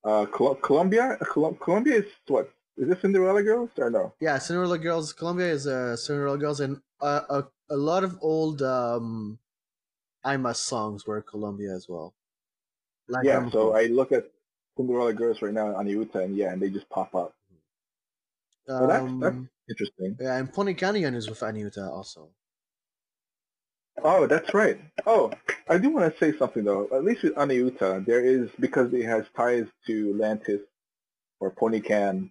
uh Col- Columbia, Col- Columbia is what? Is this Cinderella Girls or no? Yeah, Cinderella Girls. Columbia is uh, Cinderella Girls, and uh, a a lot of old um, IMA songs were Columbia as well. Like yeah. um, So I look at Cinderella Girls right now on Aniuta, and yeah, and they just pop up. well, that's- um, that's- Interesting. yeah, and Pony Canyon is with Aniuta also. Oh, that's right. Oh, I do want to say something though. At least with Aniuta, there is because it has ties to Lantis or Pony Ponycan.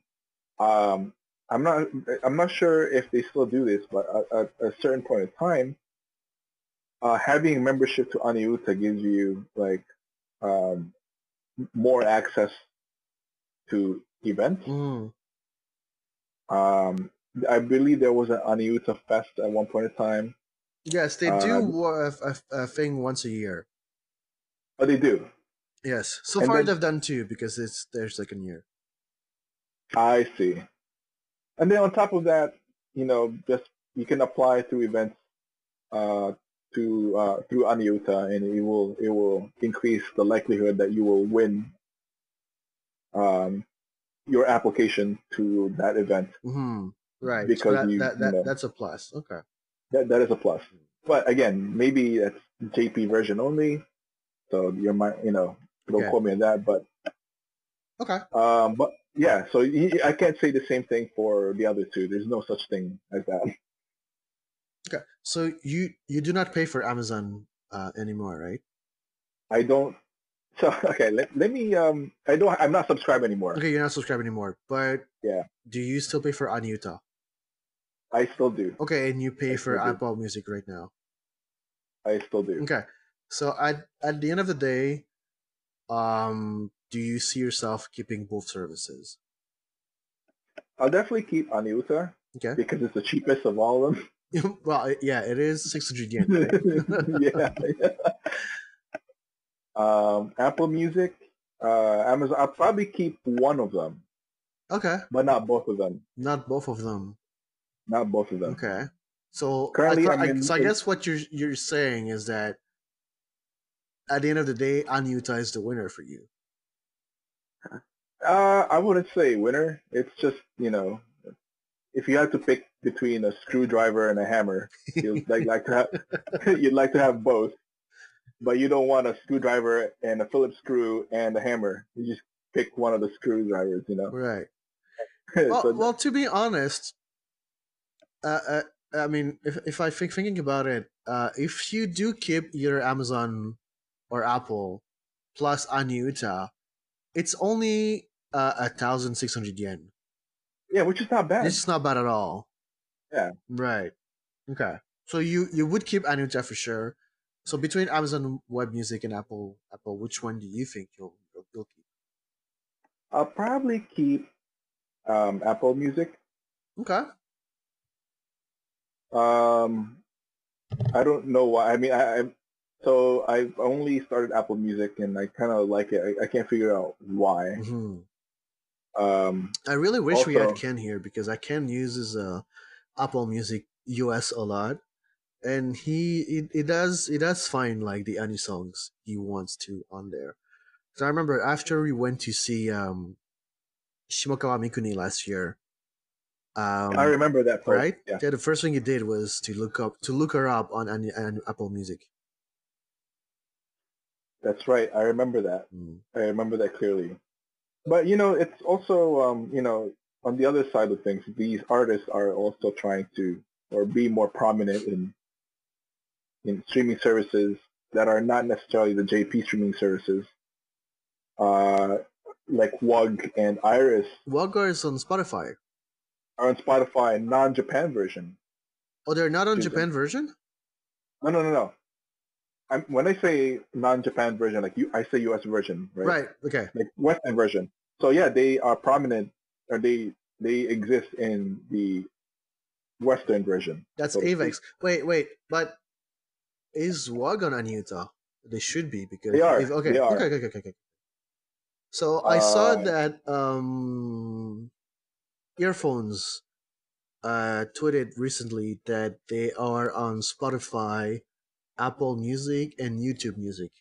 Um, I'm not. I'm not sure if they still do this, but at, at a certain point in time, uh, having membership to Aniuta gives you like um, more access to events. Mm. Um, I believe there was an Aniuta Fest at one point in time. Yes, they do wa- a, a, a thing once a year. Oh, they do. Yes, so And far then- they've done two because it's their second year. I see. And then on top of that, you know, just you can apply through events uh, to uh, through Aniuta, and it will it will increase the likelihood that you will win um, your application to that event. hmm Right, Because so that, you- that, you know. that's a plus. Okay. That that is a plus. But again, maybe that's JP version only, so you might you know don't Okay. quote me on that. But Okay. um, but yeah, so I can't say the same thing for the other two. There's no such thing as that. Okay. So you you do not pay for Amazon uh, anymore, right? I don't. So okay, let, let me. Um, I don't. I'm not subscribed anymore. Okay, you're not subscribed anymore, but Yeah. do you still pay for Aniuta? I still do. Okay, and you pay I for still do. Apple Music right now. I still do. Okay, so at at the end of the day, um, do you see yourself keeping both services? I'll definitely keep Aniuta Okay. because it's the cheapest of all of them. well, yeah, it is six hundred yen. Right? yeah. um, Apple Music, uh, Amazon. I'll probably keep one of them, okay, but not both of them. not both of them. Not both of them. Okay. So Currently, I, in- so I guess what you're you're saying is that at the end of the day, Aniuta is the winner for you. Uh, I wouldn't say winner. It's just you know, if you had to pick between a screwdriver and a hammer, you'd like, like to have you'd like to have both, but you don't want a screwdriver and a Phillips screw and a hammer. You just pick one of the screwdrivers, you know. Right. Well, So- well, to be honest, uh, uh, I mean, if if I think thinking about it, uh, if you do keep your Amazon or Apple plus Aniuta, it's only uh, a thousand six hundred yen. yeah, which is not bad. It's not bad at all. Yeah. Right. Okay. So you you would keep Aniuta for sure. So between Amazon Web Music and Apple Apple, which one do you think you'll you'll, you'll keep? I'll probably keep um, Apple Music. Okay. Um, I don't know why. I mean, I, I so I've only started Apple Music and I kind of like it. I, I can't figure out why. hmm Um, I really wish we had Ken here because I Ken uses uh, Apple Music US a lot, and he it, it does it does find like the any songs he wants to on there. So I remember after we went to see um, Shimokawa Mikuni last year. Um, I remember that part. right? Yeah. Yeah, the first thing he did was to look up to look her up on, on, on Apple Music. That's right. I remember that. Mm. I remember that clearly. But you know, it's also um, you know, on the other side of things, these artists are also trying to or be more prominent in in streaming services that are not necessarily the JP streaming services, uh, like Wug and Iris, Wagga is on Spotify. are on Spotify non-Japan version. Oh, they're not on Japan version. No, no, no, no. I'm, when I say non-Japan version, like you, I say US version, right? Right. Okay. Like Western version. So yeah, they are prominent, or they they exist in the Western version. That's so. Avex. Wait, wait, but is Wag on Aniuta? They should be because They are, if- okay, they are. okay, okay, okay, okay. So I saw Uh, that um, earphones uh, tweeted recently that they are on Spotify, Apple Music, and YouTube Music.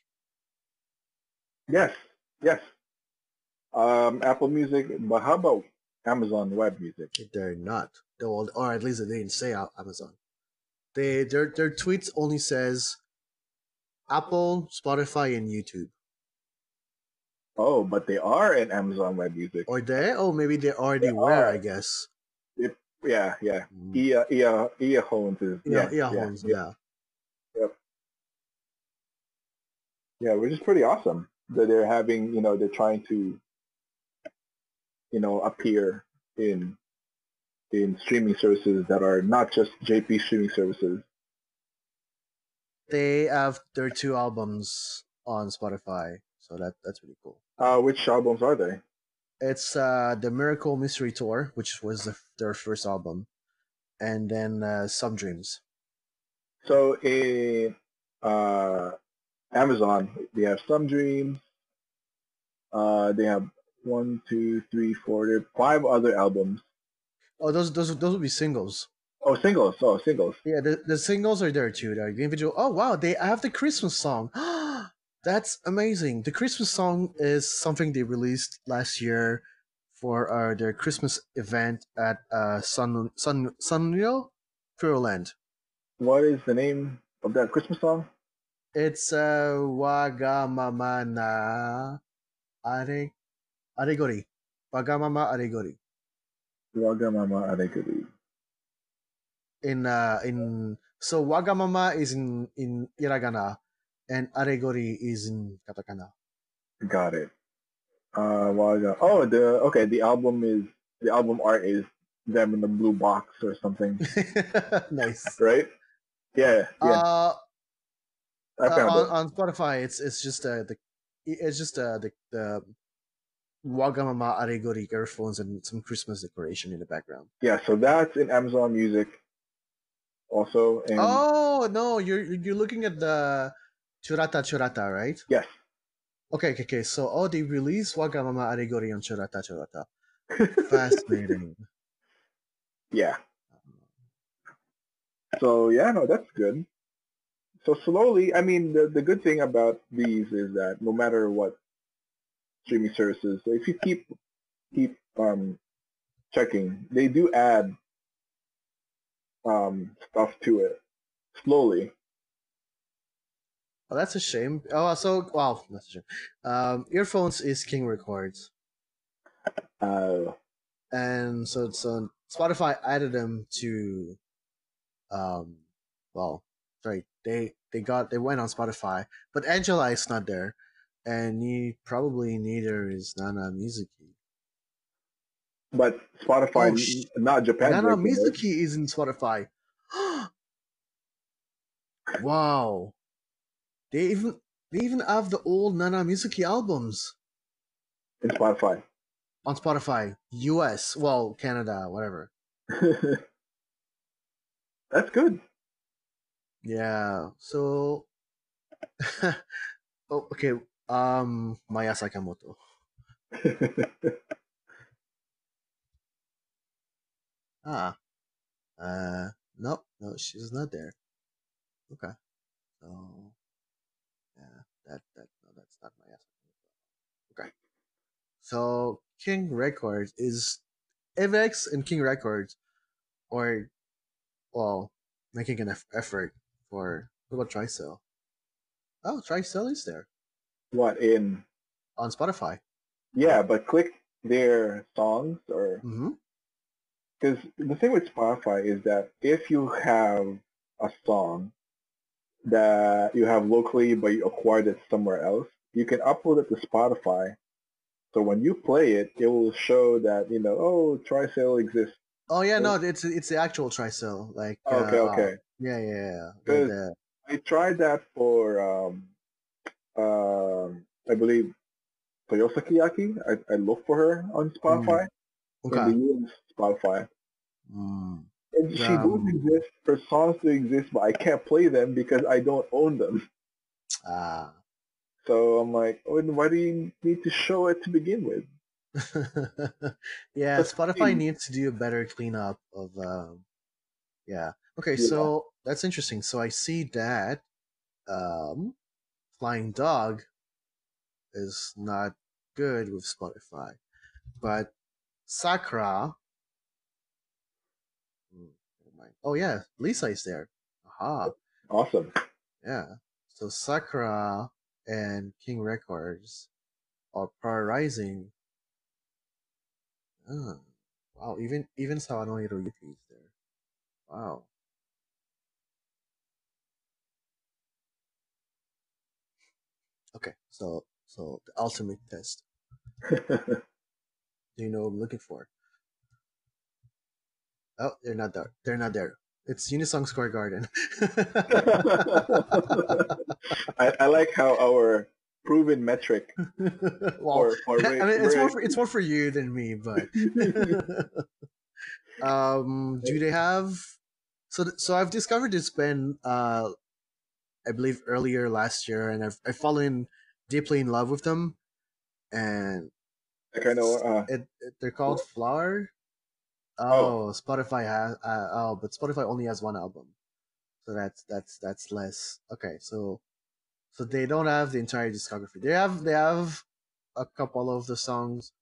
Yes, yes. Um, Apple Music, but how about Amazon Web Music? They're not, Well, or at least they didn't say Amazon. They their their tweets only says Apple, Spotify, and YouTube. Oh, but they are in Amazon Web Music. Or they? Oh, maybe they already They were. are. I guess. Yeah, yeah. Mm. Ear, ear, earphones is Yeah, yeah, yeah, Yeah. Yeah, which is pretty awesome that they're having. You know, they're trying to, you know, appear in in streaming services that are not just JP streaming services. They have their two albums on Spotify, so that that's pretty cool. Uh, which albums are they? It's uh the Miracle Mystery Tour, which was the, their first album, and then uh, Some Dreams. So in uh, Amazon, they have Some Dreams. Uh, they have one, two, three, four, they have five other albums. Oh, those those those would be singles. Oh, singles. Oh, singles. Yeah, the, the singles are there too. The individual. Oh wow, they have the Christmas song. That's amazing. The Christmas song is something they released last year for uh, their Christmas event at uh, Sun Sun Sunreal Land. What is the name of that Christmas song? It's uh, Wagamama na Are Aregori. Wagamama Aregori. Wagamama Areguri. In uh in so Wagamama is in in Iragana and Aregori is in katakana. Got it. Uh, Waga. Oh, the okay. The album is the album art is them in the blue box or something, nice. right? Yeah, yeah. Uh, I uh, on, it. on Spotify, it's it's just uh, the it's just uh, the the Wagamama Aregori earphones and some Christmas decoration in the background. Yeah, so that's in Amazon Music. Also, and Oh no, you're you're looking at the Churata Churata, right? yes, Okay, okay, okay. So oh, they released Wagamama Aregori on Churata Churata. Fascinating. yeah. So yeah, no, that's good. So slowly, I mean, the the good thing about these is that no matter what streaming services, if you keep keep um checking, they do add um stuff to it slowly. Oh, that's a shame. Oh, so wow, that's a shame. Um, earphones is King Records, Uh, and so so Spotify added them to, um, well, sorry, they they got they went on Spotify, but Angela is not there, and he probably neither is Nana Mizuki. but Spotify, Oh, sh- not Japan. Nana? Mizuki is in Spotify. wow, they even they even have the old Nana Mizuki albums. in Spotify. on Spotify, US, well, Canada, whatever. That's good. Yeah. So oh, okay, um Maya Sakamoto. Ah. Uh no, no, she's not there. Okay. So yeah, that that no, that's not Maya Sakamoto. Okay. So King Records is Avex and King Records or well making an effort for what about TrySail? Oh, TrySail is there what in? on Spotify. Yeah, but click their songs or Mm-hmm. because the thing with Spotify is that if you have a song that you have locally but you acquired it somewhere else, you can upload it to Spotify. So when you play it, it will show that, you know, oh, TrySail exists. Oh yeah, no, it's it's the actual TrySail. Like Okay, uh, okay. Yeah, yeah, yeah. But, uh, I tried that for, um, um, I believe, Toyosaki Aki. I, I looked for her on Spotify. okay. In the US, Spotify. Mm. And she Um, does exist. Her songs do exist, but I can't play them because I don't own them. Ah. So I'm like, oh, why do you need to show it to begin with? yeah, Spotify needs to do a better cleanup of um yeah. Okay, Yeah. so that's interesting. So I see that um Flying Dog is not good with Spotify. But SACRA Hmm. Oh yeah, Lisa is there. Aha. Awesome. Yeah. So SACRA and King Records are prioritizing. Ah, wow, even even Sawano Hiroyuki is there. Wow. Okay, so so the ultimate test. Do you know what I'm looking for? Oh, they're not there. They're not there. It's Unison Square Garden. I, I like how our proven metric well, for, for I mean, it's more for, it's more for you than me, but um, do they have? So th- so I've discovered this band, uh, I believe earlier last year, and I've I've fallen deeply in love with them, and I kind of uh, it, it they're called Flower. Oh, Spotify has uh, oh, but Spotify only has one album, so that's that's that's less. Okay, so so they don't have the entire discography. They have they have a couple of the songs,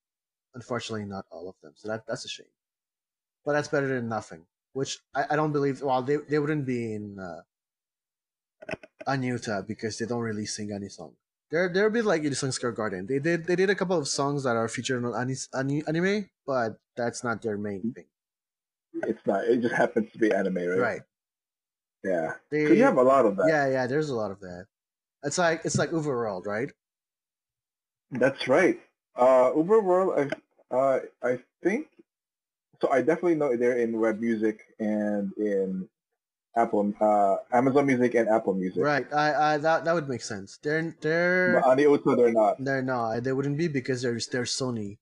unfortunately not all of them. So that that's a shame, but that's better than nothing. Which I, I don't believe. Well, they they wouldn't be in uh, Aniuta because they don't really sing Ani song. They're they're a bit like Unison Square Garden. They did they did a couple of songs that are featured on ani- anime, but that's not their main thing. it's not. It just happens to be anime, right? Right. Yeah. They, you have a lot of that. yeah, yeah. There's a lot of that. It's like it's like Overworld, right? That's right. Uh, Overworld, I, uh, I think, so I definitely know they're in web music and in Apple, uh, Amazon Music and Apple Music. Right. I, I that that would make sense. They're they're But on the Oto, they're not. they're no, they wouldn't be because they're they're Sony.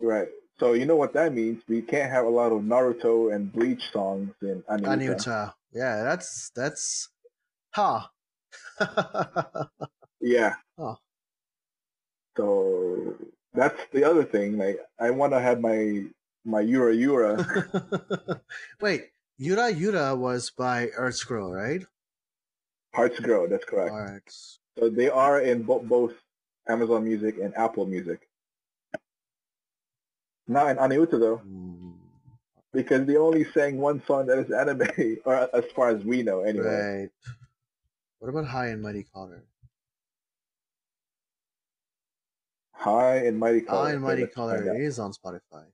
Right. So you know what that means? We can't have a lot of Naruto and Bleach songs in Aniuta. Anyuta. Yeah, that's that's ha. Yeah. Oh. So that's the other thing. Like I want to have my my Yura Yura Wait, Yura Yura was by Hearts Grow, right? Hearts Grow. That's correct. Alright. So they are in bo- both Amazon Music and Apple Music. Not in Aniuta though, Mm, because they only sang one song that is anime, or as far as we know, anyway. right. What about High and Mighty Color? High and Mighty Color. High and Mighty let's Color is on Spotify.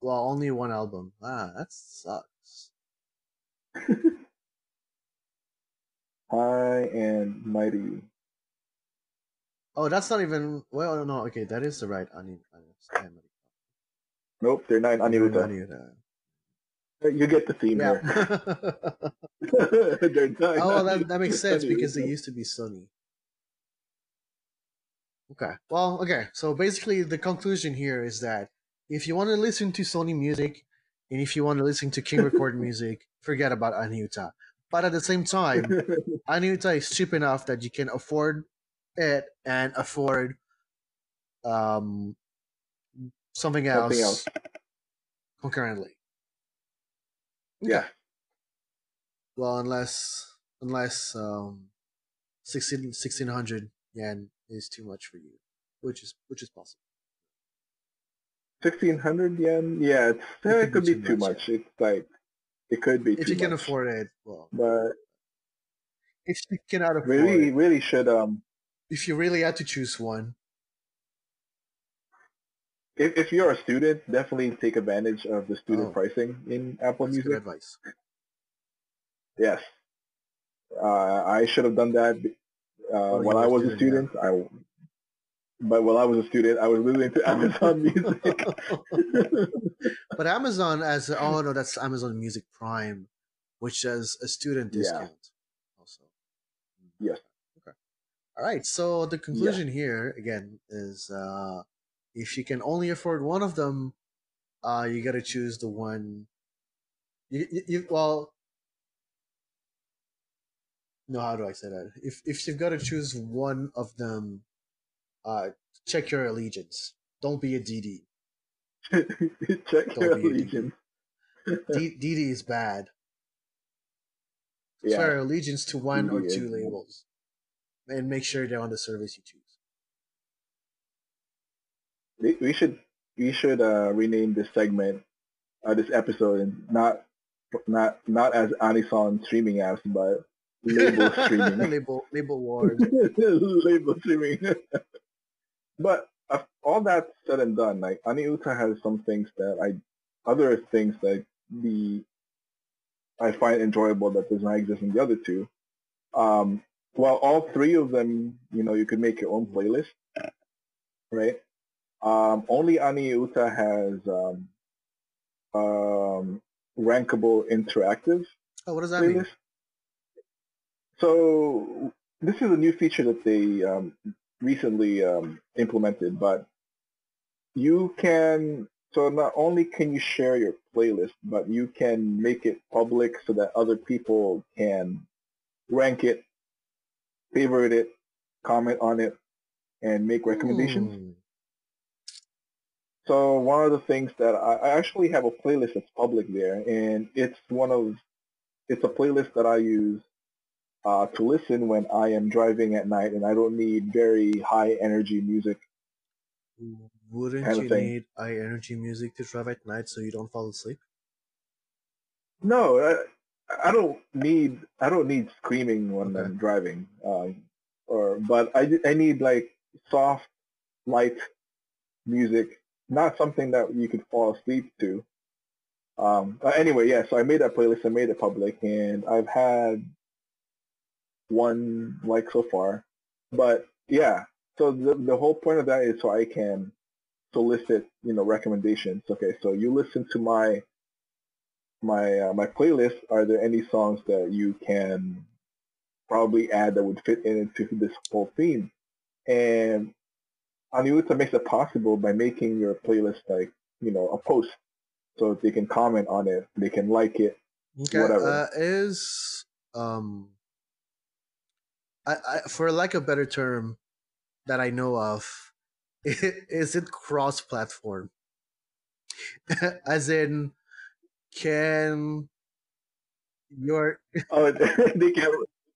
Well, only one album. Ah, that sucks. High and Mighty. Oh, that's not even. Well, no, okay, that is the right Ani. Ani- High and Mighty Nope, they're not in. Aniuta. Aniuta. You get the theme Yeah. here. oh, that, that makes sense because they used to be Sony. Okay. Well, okay. So basically, the conclusion here is that if you want to listen to Sony music, and if you want to listen to King Record music, forget about Aniuta. But at the same time, Aniuta is cheap enough that you can afford it and afford um something else, Something else. concurrently. yeah. Well, unless unless um 16, 1600 yen is too much for you, which is which is possible. Sixteen hundred yen? Yeah, it's, It it, could be be too much, much. It's like it could be If you can much. afford it, well, But if you cannot afford really, it, really should um if you really had to choose one, if, if you're a student, definitely take advantage of the student Oh. pricing in Apple Music. advice. Yes. Uh, I should have done that uh, when I was a student, student. I, but while I was a student, I was listening to Amazon Music. but Amazon as oh no, that's Amazon Music Prime, which has a student Yeah. discount also. yes. All right. So the conclusion here again is uh, if you can only afford one of them, uh, you got to choose the one. You, you, you well. No, how do I say that? If if you've got to choose one of them, uh, check your allegiance. Don't be a DD. Check Don't your allegiance. D- DD is bad. Yeah. Swear allegiance to one or DD is two bad. labels, and make sure they're on the service you choose. We we should we should uh, rename this segment, uh, this episode, and not not not as Anison streaming apps, but label streaming. label label wars. label streaming. But uh, all that said and done, like Aniuta has some things that I, other things that the I find enjoyable that does not exist in the other two. Um, well, all three of them, you know, you could make your own playlist, right? Um, only Aniuta has um, um, rankable interactive Oh, what does that mean? playlist. So this is a new feature that they um, recently um, implemented, but you can so not only can you share your playlist, but you can make it public so that other people can rank it, favorite it, comment on it, and make recommendations. Hmm. So one of the things that I, I actually have a playlist that's public there, and it's one of it's a playlist that I use uh, to listen when I am driving at night, and I don't need very high energy music. Wouldn't kind of you thing. need high energy music to drive at night so you don't fall asleep? No, I, I don't need I don't need screaming when Okay. I'm driving, um, or but I I need like soft, light music, not something that you could fall asleep to. Um, but anyway, yeah. So I made that playlist. I made it public, and I've had one like so far. But yeah, so the the whole point of that is so I can solicit you know recommendations. Okay, so you listen to my my uh, my playlist. Are there any songs that you can probably add that would fit into this whole theme? And Aniuta makes it possible by making your playlist like you know a post, so they can comment on it, they can like it. Okay. Whatever. Uh, is um, I, I for lack of a better term that I know of, is it cross-platform? As in, can your Oh, they can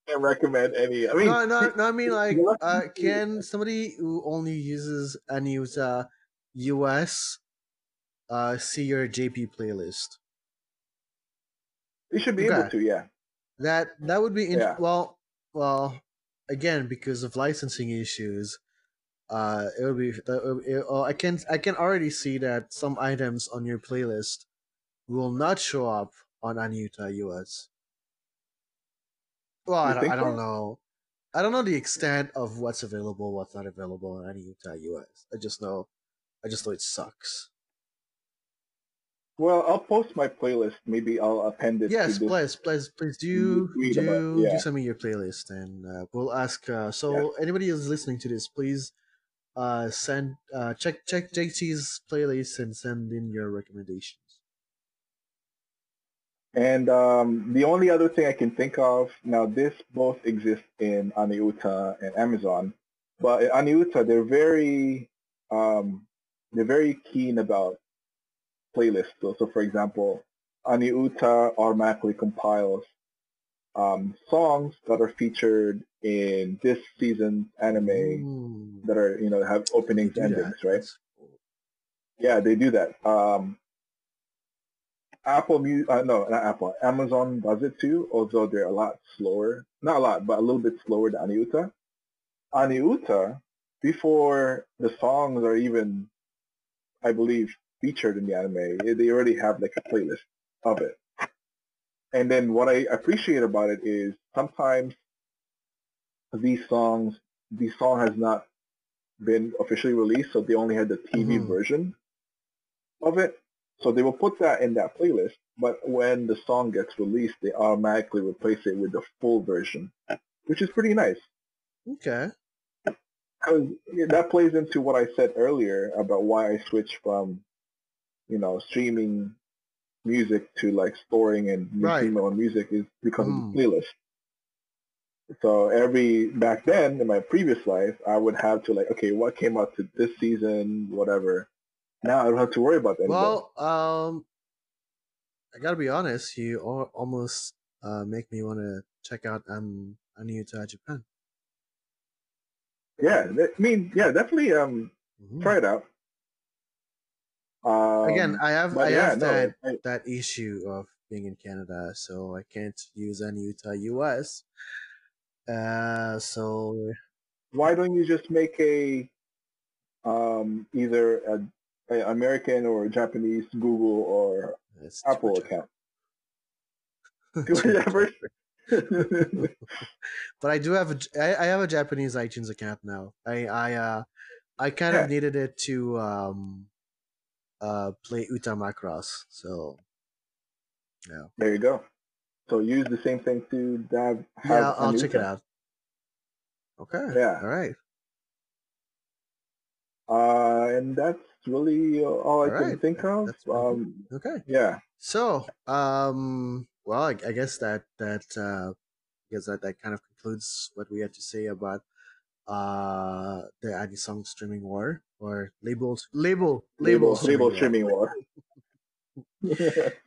can recommend any. I mean, no, no, no. I mean, like, uh, can somebody who only uses and use uh, US uh, see your JP playlist? they should be Okay. able to. Yeah. That that would be in- Yeah. well, well, again because of licensing issues. Uh, it would be. it- oh, I can I can already see that some items on your playlist will not show up on Aniuta US. Well, I don't, I don't know. I don't know the extent of what's available, what's not available on Aniuta US. I just know, I just know it sucks. Well, I'll post my playlist. Maybe I'll append it Yes, please, please, please do do, about- yeah. do send me your playlist, and uh, we'll ask. Uh, so anybody who's listening to this, please uh, send uh, check check JT's playlist and send in your recommendations. And um, the only other thing I can think of now, this both exists in Aniuta and Amazon, but in Aniuta they're very um, they're very keen about playlists. So, so for example, Aniuta automatically compiles um, songs that are featured in this season's anime Ooh, that are you know have openings, do that. endings, right? Yeah, they do that. Um, Apple Music, uh, no, not Apple. Amazon does it too, although they're a lot slower. Not a lot, but a little bit slower than Aniuta. Aniuta, before the songs are even, I believe, featured in the anime, they already have like a playlist of it. and then what I appreciate about it is sometimes these songs, these song has not been officially released, so they only had the TV Mhm. version of it. So they will put that in that playlist, but when the song gets released, they automatically replace it with the full version, which is pretty nice. Okay. Because that plays into what I said earlier about why I switched from, you know, streaming music to like storing and Right. own music is because Mm. of the playlist. So every back then in my previous life, I would have to like, okay, what came out to this season, whatever. Now I don't have to worry about that anymore. Well, um, I gotta be honest. You almost uh, make me want to check out um Aniuta Japan. yeah, I mean, yeah, definitely um Mhm. try it out. Um, Again, I have I yeah, have no, that I- that issue of being in Canada, so I can't use Aniuta US. Uh, so why don't you just make a um, either a, a American or Japanese Google or Apple account? Whatever. but I do have a I, I have a Japanese iTunes account now. I I uh I kind Yeah. of needed it to um uh play Uta Macross. So yeah, there you go. So use the same thing to dive. have yeah, I'll, I'll check new it out. Okay. Yeah. All right. Uh, and that's really all I All can right. think of. Um, Okay. yeah. So um well I, I guess that that uh I guess that that kind of concludes what we had to say about uh the Ani song streaming war or labels label label label streaming war. streaming war.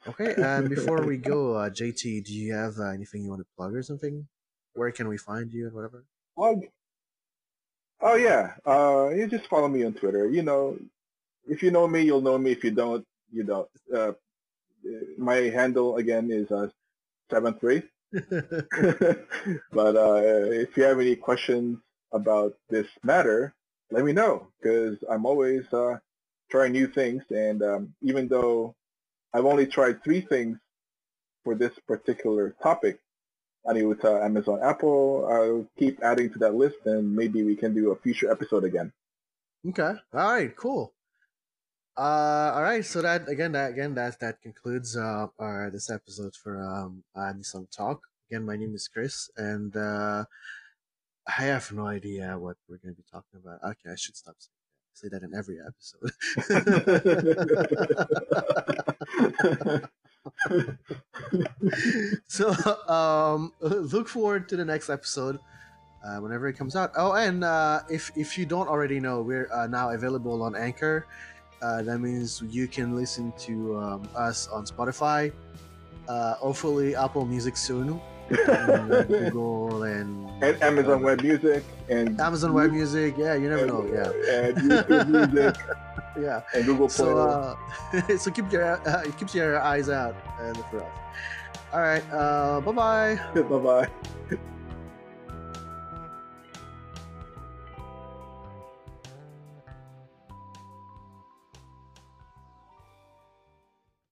Okay, and before we go, uh, JT, do you have uh, anything you want to plug or something? Where can we find you and whatever? Plug. Oh yeah. Uh, you just follow me on Twitter. You know, if you know me, you'll know me. If you don't, you don't. Uh, my handle again is uh, seven three. but uh, if you have any questions about this matter, let me know because I'm always uh, trying new things. And um, even though I've only tried three things for this particular topic, Aniuta, Amazon, Apple, I'll keep adding to that list and maybe we can do a future episode again. okay, all right, cool. Uh, all right, so that again, that again, that that concludes uh, our this episode for um uh, Talk. Again, my name is Chris, and uh, I have no idea what we're going to be talking about. Okay, I should stop saying that. Say that in every episode. so um look forward to the next episode uh, whenever it comes out oh and uh, if if you don't already know we're uh, now available on anchor uh, that means you can listen to um, us on spotify uh, hopefully apple music soon. And google and and Amazon Web Music and amazon web music yeah you never know yeah. and YouTube Music. Yeah. And Google Play. so uh, so keep your uh, keep your eyes out and look for us all right uh bye bye bye bye.